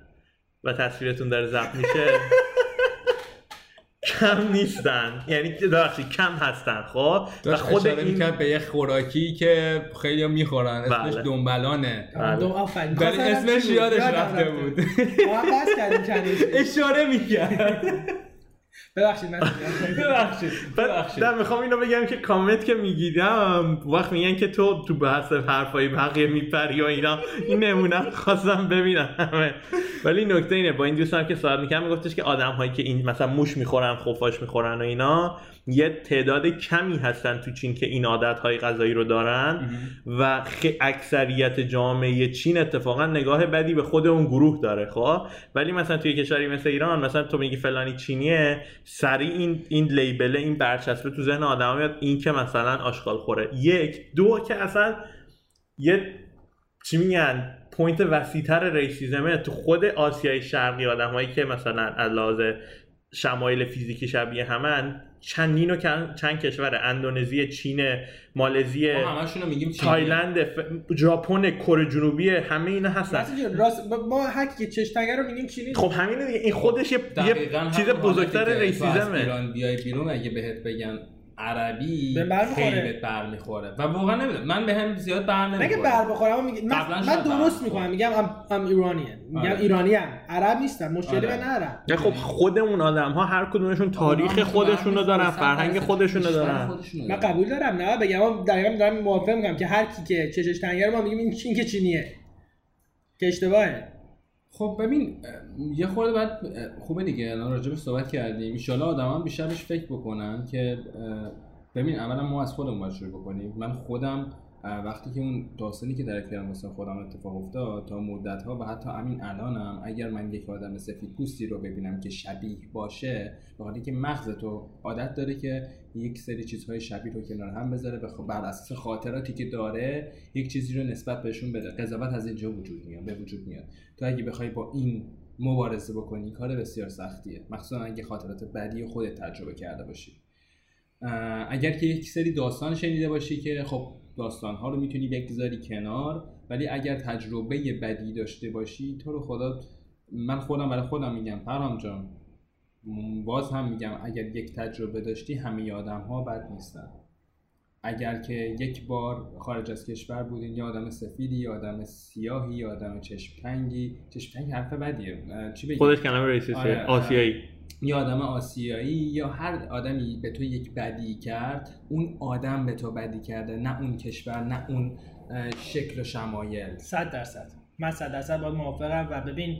و تصویرتون داره ضبط میشه؟ کم نیستن. یعنی ببخشید کم هستن خب؟ و خود این می‌کرد به یه خوراکی که خیلی می‌خورن. اسمش بله. دنبلانه. بله. آفرین. ولی اسمش؟ یادش رفته بود. ما بحث کردیم. اشاره می‌کرد. ببخشید من ببخشید. ببخشید نه می‌خوام اینو بگم که کامنت که می‌گیرم وقت میگن که تو تو بحث حرفای بقیه میپری و اینا این نمونه خواستم ببینم. همه ولی نکته اینه با این دوستم که صحبت می‌کنم میگفتش که آدم هایی که این مثلا موش می‌خورن خفاش می‌خورن و اینا یه تعداد کمی هستن تو چین که این عادت های غذایی رو دارن و اکثریت جامعه چین اتفاقا نگاه بدی به خود اون گروه داره خب؟ ولی مثلا توی کشوری مثل ایران مثلا تو میگی فلانی چینیه سریع این این label ه این برچسبه تو ذهن آدم میاد. این که مثلا آشغال خوره. یک. دو که اصلا یه چی میگن؟ point وسیعتر racism ه. تو خود آسیای شرقی آدمایی که مثلا از لحاظ شمایل فیزیکی شبیه همن چندین و چند, کشور اندونزی چین مالزی میگیم. تایلند ژاپن کره جنوبی همه اینا هستن. راست ما هر کی که چشتنگر رو میگیم چینی خب همین دیگه این خودش یه, چیز بزرگتر ریسیزمه. ایران بیای بیرون اگه بهت بگن عربی به. خیلی بهت بر می‌خوره. و واقعا نمی‌دونم. من به هم زیاد بر نمی‌خوره. بر بخورم میگه من, من درست بر می‌کنم. میگم ام, ام ایرانیه میگم آره. ایرانی ام عرب نیستم. مشکلی آره. به نرم. نه خب خودمون آدم ها هر کدومشون تاریخ هم خودشون رو دارن فرهنگ خودشون رو دارن. من. قبول دارم. نه بگم دقیقا دارم موافق میگم که هر کی که چشش تنگه رو ما میگیم این چین که چینیه. که اشتباهه. خب ببین یه خورده بعد خوبه دیگه الان راجبش صحبت کردیم. ان آدم هم بیشتر بهش فکر بکنن که ببین اولا ما از خودمون باید شروع بکنیم. من خودم وقتی که اون داستانی که در اختیار مثلا خودم اتفاق افتاد تا مدت ها و حتی همین الانم اگر من یک آدم سفید پوستی رو ببینم که شبیه باشه به خاطر که مغز تو عادت داره که یک سری چیزهای شبیه رو کنار هم بذاره به خ- بر اساس خاطراتی که داره یک چیزی رو نسبت بهشون بده. قضاوت از اینجا وجود میاد به وجود میاد. تو اگه بخوای با این مبارزه بکنی کار بسیار سختیه. مخصوصا اگه خاطرات بدی خودت تجربه کرده باشی. اگر که یک سری داستان شنیده باشی که خب داستان ها رو می‌تونی بگذاری کنار ولی اگر تجربه بدی داشته باشی تو رو خدا من خودم برای خودم میگم پرهام جان. باز هم میگم اگر یک تجربه داشتی همه آدم ها بد نیستن. اگر که یک بار خارج از کشور بودین یا آدم سفیدی یا آدم سیاهی یا آدم چشم تنگی چشم تنگ حرف بدیه. چی بگیم؟ خودش کلمه ریسیسته آره، آسیایی. یا آدم آسیایی یا هر آدمی به تو یک بدی کرد اون آدم به تو بدی کرده نه اون کشور نه اون شکل و شمایل. صد درصد. من صد درصد باید موافقم و ببین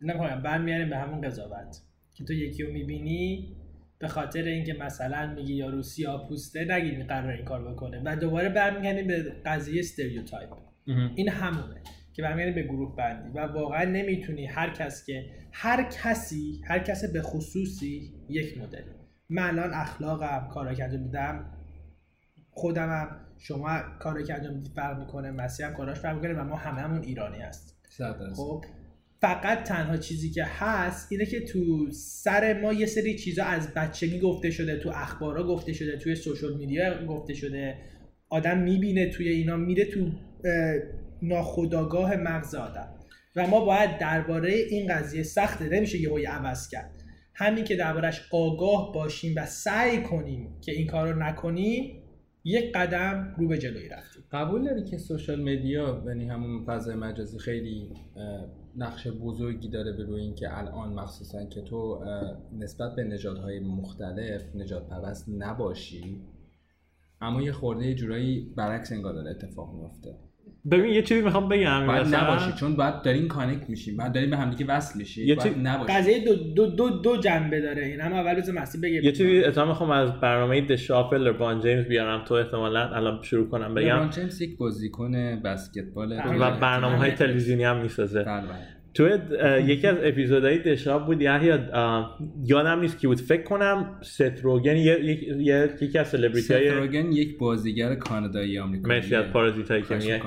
نمی‌خوام برمیاریم به همون قضاوت که تو یکی رو می‌بینی به خاطر اینکه مثلا میگی یارو سیاه پوسته نگی قرار این کار بکنه و دوباره برمیگردیم به قضیه stereotype این همونه. که برمیگردیم به گروه بندی. و واقعا نمی‌تونی هر کس که هر کسی هر کس به خصوصی یک مدل من الان اخلاقم کارا که انجام میدم خودمم شما کاری که انجام می‌دید فرق می‌کنه مسیح هم کاراش فرق می‌کنه و ما هممون ایرانی هست. خب فقط تنها چیزی که هست اینه که تو سر ما یه سری چیزا از بچگی گفته شده تو اخبارا گفته شده توی سوشال میدیا گفته شده. آدم می‌بینه توی اینا میره تو ناخودآگاه مغز آدم. و ما باید درباره این قضیه سخته نمیشه یهو عوض کرد. همین که دربارش آگاه باشیم و سعی کنیم که این کار رو نکنیم یک قدم رو به جلوی رفتیم. قبول داری که social media یعنی همون فضای مجازی خیلی نقش بزرگی داره به روی اینکه الان مخصوصا که تو نسبت به نژادهای مختلف نژاد پرست نباشی اما یه خورده یه جورایی برعکس انگار داره اتفاق میفته ببین یه چیزی می‌خوام بگم باید مثلا- نباشی چون باید دارین connect میشیم بعد دارین به همدیگه وصل میشی یه باید نباشی قضیه دو, دو, دو, دو جنبه داره این اما اول بذار مسیح بگه یه چیزی اتفاقا می‌خوام از برنامه The Shop لبران جیمز بیارم تو احتمالا الان شروع کنم بگم. لبران جیمز یک بازیکن بسکتبال و برنامه های تلویزیونی هم می‌سازه. بله بله. تو یکی از اپیزودهای دشاب بود یحیی یادم نیست کی بود. فکر کنم ست روگن یه- یک- یه- یکی از سلبریتی های سeth روگن یک بازیگر کانادایی آمریکایی. مرسی از پارازیت هایی که میگه.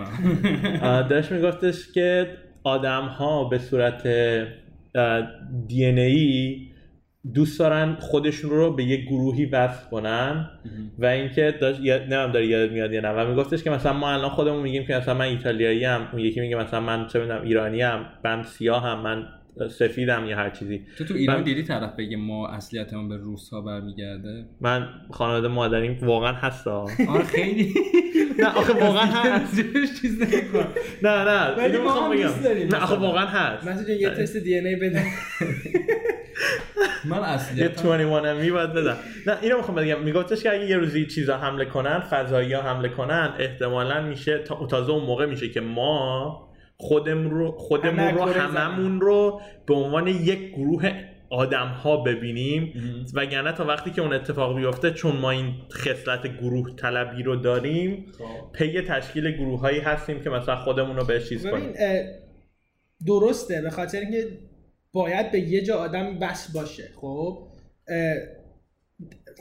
داشت میگفتش که آدم ها به صورت دی ای دوست دارن خودشون رو به یک گروهی وصل کنن و اینکه داشت یاد نمی‌دونم داره یاد میاد یا نه. و میگفتش که مثلا ما الان خودمون میگیم که مثلا من ایتالیایی ام اون یکی میگه مثلا من چه می‌دونم ایرانی ام من سیاه هم من سفیدم یا هر چیزی. تو تو ایران من- دیدی طرف بگه ما اصلیتمون به روس ها برمیگرده؟ من خانواده مادریم واقعا هستا. آره خیلی. نه آخه واقعا هست. چیز. نه نه ولی ما هم دوست داریم نه آخه مثلا. واقعا هست. جان یه تست دی ای بده. من یه اصلیتم 21 می باید بدم. نه اینو می‌خوام بگم. میگفتش که اگه یه روزی چیزا حمله کنن فضایی ها حمله کنن احتمالا میشه تا تازه اون موقع میشه که ما خودمون رو خودمون رو. هممون رو به عنوان یک گروه آدم ها ببینیم. وگرنه تا وقتی که اون اتفاق بیفته چون ما این خصلت گروه طلبی رو داریم پی تشکیل گروه هایی هستیم که مثلا خودمون رو به چیز کنیم. درسته. به خاطر اینکه باید به یه جا آدم بس باشه خب؟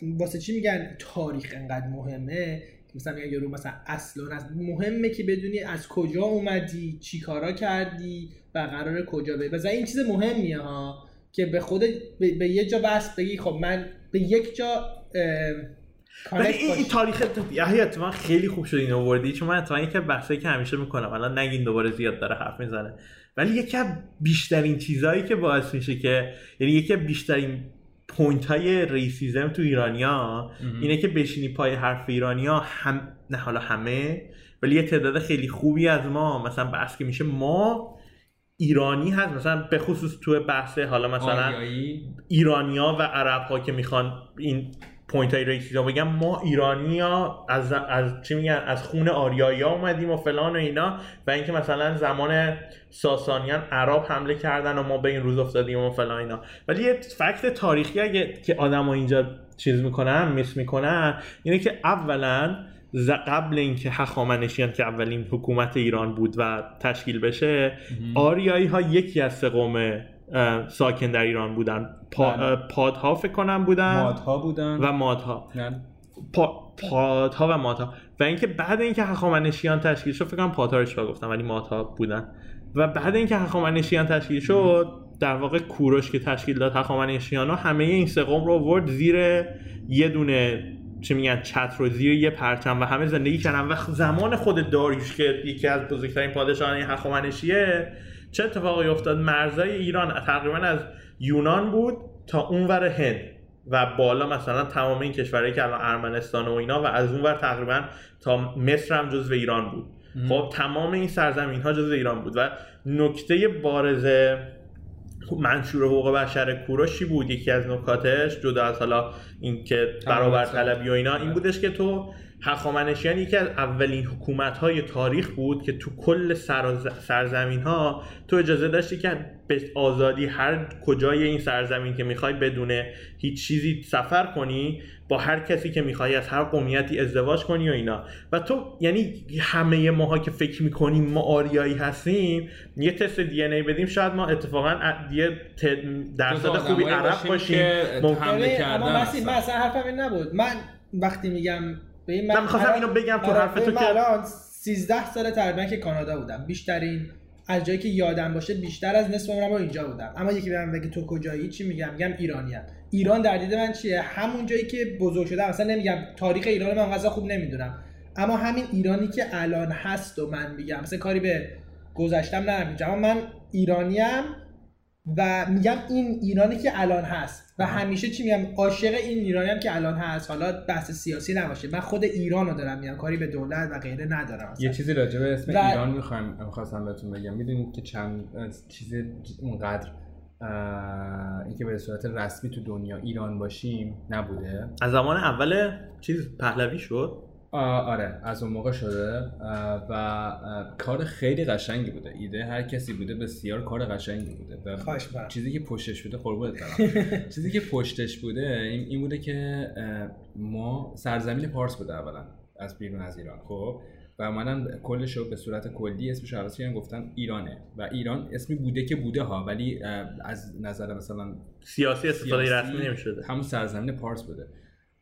واسه چی میگن تاریخ انقدر مهمه؟ مثلا میگن یارو مثلا اصلا از مهمه که بدونی از کجا اومدی چی کارا کردی و قرار کجا بری. مثلا این چیز مهمیه ها که به خود به, به یه جا بس بگی خب من به یک جا ولی این, این. تاریخ یحیی اتفاقا خیلی خوب شد این آوردی چون من اتفاقا یکی از بحثایی که همیشه می‌کنم الان نگین دوباره زیاد داره حرف می‌زنه. ولی یکی از بیشترین چیزهایی که باعث میشه که یعنی یکی از بیشترین point های racism تو ایرانیا اینه که بشینی پای حرف ایرانیا هم نه حالا همه ولی یه تعداد خیلی خوبی از ما مثلا بحث که میشه ما ایرانی هست مثلا به خصوص تو بحث حالا مثلا آریایی. ایرانیا و عرب ها که می‌خوان این point های racism بگم ما ایرانی ها از, از چی میگن؟ از خون آریایی ها اومدیم و فلان و اینا. و اینکه مثلا زمان ساسانیان عرب حمله کردن و ما به این روز افتادیم و فلان اینا. ولی یه فکت تاریخی اگه که آدم اینجا چیز می‌کنن میس می‌کنن اینه که اولا ز- قبل اینکه هخامنشیان که اولین حکومت ایران بود و تشکیل بشه آریایی ها یکی از سه قوم ساکن در ایران بودن. پا، بله. پادها فکر کنم بودن. مادها بودن. و مادها. نه. پا، پادها و مادها. و اینکه بعد اینکه هخامنشیان تشکیل شد فکر کنم پادها رو گفتم ولی مادها بودن. و بعد اینکه هخامنشیان تشکیل شد در واقع کوروش که تشکیل داد هخامنشیان ها همه این سه قوم رو آورد زیر یه دونه چه میگن چتر و زیر یه پرچم. و همه زندگی کردن. و زمان خود داریوش که یکی از بزرگترین پادشاهان هخامنشیه چه اتفاقی افتاد؟ مرزای ایران تقریبا از یونان بود تا اونور هند و بالا مثلا تمام این کشورهایی که الان ارمنستان و اینا و از اونور تقریبا تا مصر هم جزو ایران بود. خب تمام این سرزمین ها جزو ایران بود و نکته بارز منشور حقوق بشر کوروشی بود؟ یکی از نکاتش جدا از حالا اینکه برابر طلبی و اینا این بودش که تو هخامنشیان یکی از اولین حکومت های تاریخ بود که تو کل سرزمین ها تو اجازه داشتی که به آزادی هر کجای این سرزمین که می‌خوای بدون هیچ چیزی سفر کنی با هر کسی که می‌خوای از هر قومیتی ازدواج کنی و اینا. و تو یعنی همه ماها که فکر می‌کنیم ما آریایی هستیم یه تست دی ای بدیم شاید ما اتفاقا یه درصد خوبی عرب باشیم ممکن اما من اصلا حرفم این نبود. من وقتی میگم به من می‌خواستم اینو بگم تو حرف تو که الان 13 سال تقریبا که کانادا بودم. بیشترین از جایی که یادم باشه بیشتر از نصف عمرم اینجا بودم. اما یکی بهم بگه تو کجایی؟ چی میگم؟ میگم ایرانیم. ایران در دید من چیه؟ همون جایی که بزرگ شده اصلا نمیگم تاریخ ایران من غذا خوب نمی‌دونم. اما همین ایرانی که الان هست و من میگم. مثلا کاری به گذشتم ندارم اما من ایرانیم. و میگم این ایرانی که الان هست و همیشه چی میگم عاشق این ایرانی هم که الان هست حالا بحث سیاسی نباشه. من خود ایران رو دارم میگم کاری به دولت و غیره ندارم یه چیزی راجع به اسم و... ایران می‌خوایم می‌خواستم بهتون بگم. می‌دونید که چند چیز اونقدر اینکه به صورت رسمی تو دنیا ایران باشیم نبوده. از زمان اول چیز پهلوی شد. آره از اون موقع شده و کار خیلی قشنگی بوده. ایده هر کسی بوده بسیار کار قشنگی بوده. چیزی که پشتش بوده قربونت برم. چیزی که پشتش بوده این, این بوده که ما سرزمین پارس بوده اولا از بیرون از ایران خب؟ و منم کلش رو به صورت کلی اسمش عوض کردن گفتن ایرانه. و ایران اسمی بوده که بوده ها ولی از نظر مثلا سیاسی استفاده رسمی نمی‌شده. همون سرزمین پارس بوده.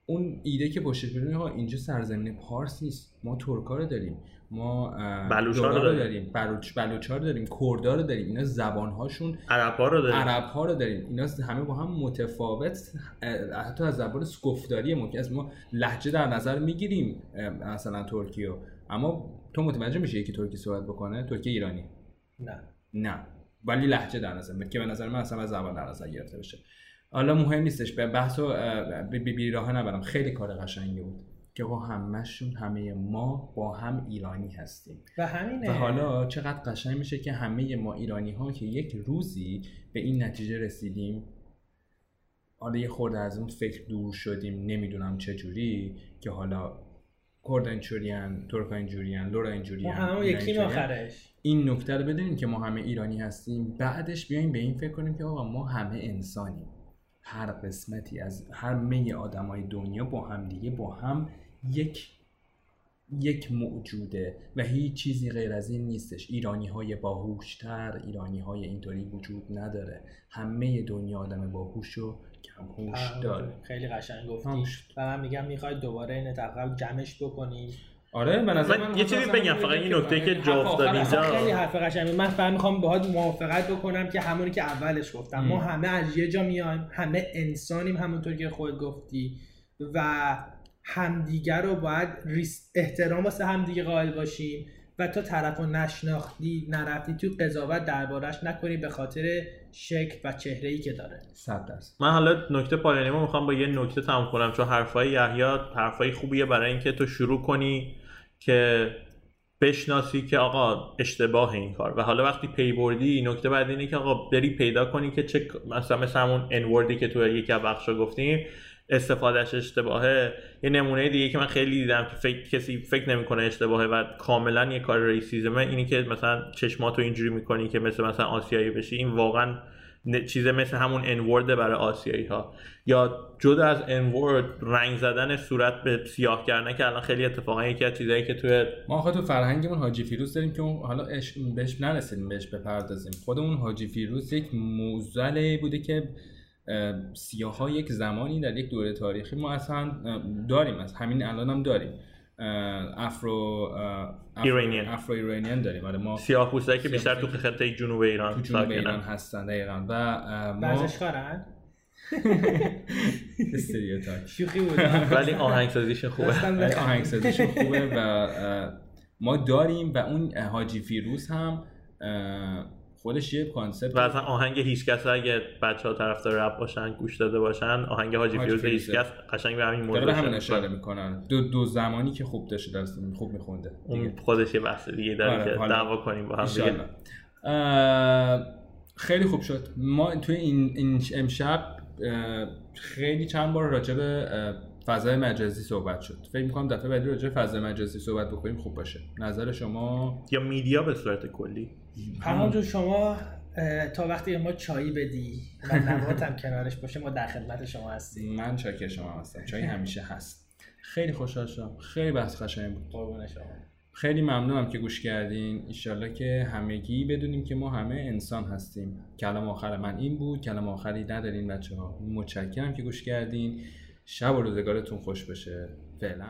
اون ایده که باشه ببینید ها اینجا سرزمین پارس نیست. ما ترکا رو داریم. ما بلوچا رو داریم. بلوچ بلوچا رو داریم. کردا رو داریم. اینا زبان هاشون عرب ها رو داریم. عرب ها رو داریم. اینا همه با هم متفاوت. حتی از زبان سکفتاری ممکن است ما لهجه در نظر می‌گیریم مثلا ترکیو اما تو متوجه میشه یکی ترکی صحبت بکنه؟ ترکی ایرانی؟ نه. نه. ولی لهجه در نظر که به نظر من اصلا زبان در نظر گرفته بشه. حالا مهم نیستش. به بحث و بی راه نبرم. خیلی کار قشنگی بود که با همشون همه ما با هم ایرانی هستیم. و همینه. و حالا چقدر قشنگ میشه که همه ما ایرانی ها که یک روزی به این نتیجه رسیدیم. حالا یه خورده از اون فکر دور شدیم نمی‌دونم چه جوری که حالا کرد اینجوریان ترکا اینجوریان لورا اینجوریان همه یکی آخرش. این نکته رو بدونیم که ما همه ایرانی هستیم. بعدش بیایم به این فکر کنیم که آقا ما همه انسانیم. هر قسمتی از هر می آدمای دنیا با هم دیگه با هم یک یک موجوده و هیچ چیزی غیر از این نیستش. ایرانی های باهوشتر ایرانی های اینطوری وجود نداره. همه دنیا آدم باهوش و کمهوش داره. خیلی قشنگ گفتی. و من میگم می‌خوای دوباره این جمعش بکنی. آره به نظر من یه چیزی بگم فقط این نکته که جا افتاد اینجا. خیلی حرف قشنگی من فقط می‌خوام باهات موافقت بکنم که همونی که اولش گفتم. ما همه از یه جا میایم همه انسانیم همونطور که خود گفتی و همدیگه رو باید احترام واسه همدیگه قائل باشیم و تا طرف رو نشناختی نرفتی تو قضاوت دربارش نکنی به خاطر شکل و چهره ای که داره. صد درصد. من حالا نکته پایانی ما می‌خوام با یه نکته تموم کنم چون حرفای یحیی حرفای خوبیه برای اینکه تو شروع کنی که بشناسی که آقا اشتباه این کار. و حالا وقتی پی بردی نکته بعد اینه که آقا بری پیدا کنی که چه مثلا مثل همون انوردی که تو یکی از بخشا گفتیم استفادهش اشتباهه. یه نمونه دیگه که من خیلی دیدم که فکر کسی فکر نمی‌کنه اشتباهه و کاملا یه کار ریسیزمه اینی که مثلا چشماتو اینجوری می‌کنی که مثل مثلا آسیایی بشی. این واقعا چیز مثل همون انورد برای آسیایی ها یا جدا از انورد رنگ زدن صورت به سیاه کردن که الان خیلی اتفاقا یکی از چیزایی که توی ما خود تو فرهنگمون حاجی فیروز داریم که اون حالا بهش نرسیدیم بهش بپردازیم. خودمون حاجی فیروز یک موزله بوده که سیاه ها یک زمانی در یک دوره تاریخی ما اصلا داریم. از همین الان هم داریم. افرو ایرانیان افرو ایرانیان. داریم. آره ما سیاه که بیشتر تو خطه جنوب ایران تو جنوب ایران هستن دقیقا. و ما ورزشکارن stereotype. شوخی بود ولی آهنگسازیش خوبه. آهنگسازیشون خوبه و ما داریم و اون حاجی فیروز هم خودش یه concept و اصلا آهنگ هیچکس اگه بچه ها طرفدار رپ باشن گوش داده باشن آهنگ حاجی فیروز. هیچکس قشنگ به همین موضوع به همین اشاره می‌کنن. دو, دو زمانی که خوب داشته دست خوب میخونده. اون خودش یه بحث دیگه داره آره، که. دعوا کنیم با هم دیگه. خیلی خوب شد. ما توی این, این امشب خیلی چند بار راجع به فضای مجازی صحبت شد. فکر می‌کنم دفعه بعدی راجع فضای مجازی صحبت بکنیم خوب باشه. نظر شما؟ یا میدیا به صورت کلی؟ جون شما تا وقتی ما چایی بدی و نبات هم کنارش باشه ما در خدمت شما هستیم. من چاکر شما هستم. چای همیشه هست. خیلی خوشحال شدم. خیلی بحث قشنگ بود. قربون شما. خیلی ممنونم که گوش کردین. ایشالله که همگی بدونیم که ما همه انسان هستیم. کلام آخر من این بود. کلام آخری ندارین بچه ها متشکرم که گوش کردین. شب و روزگارتون خوش بشه. فعلا.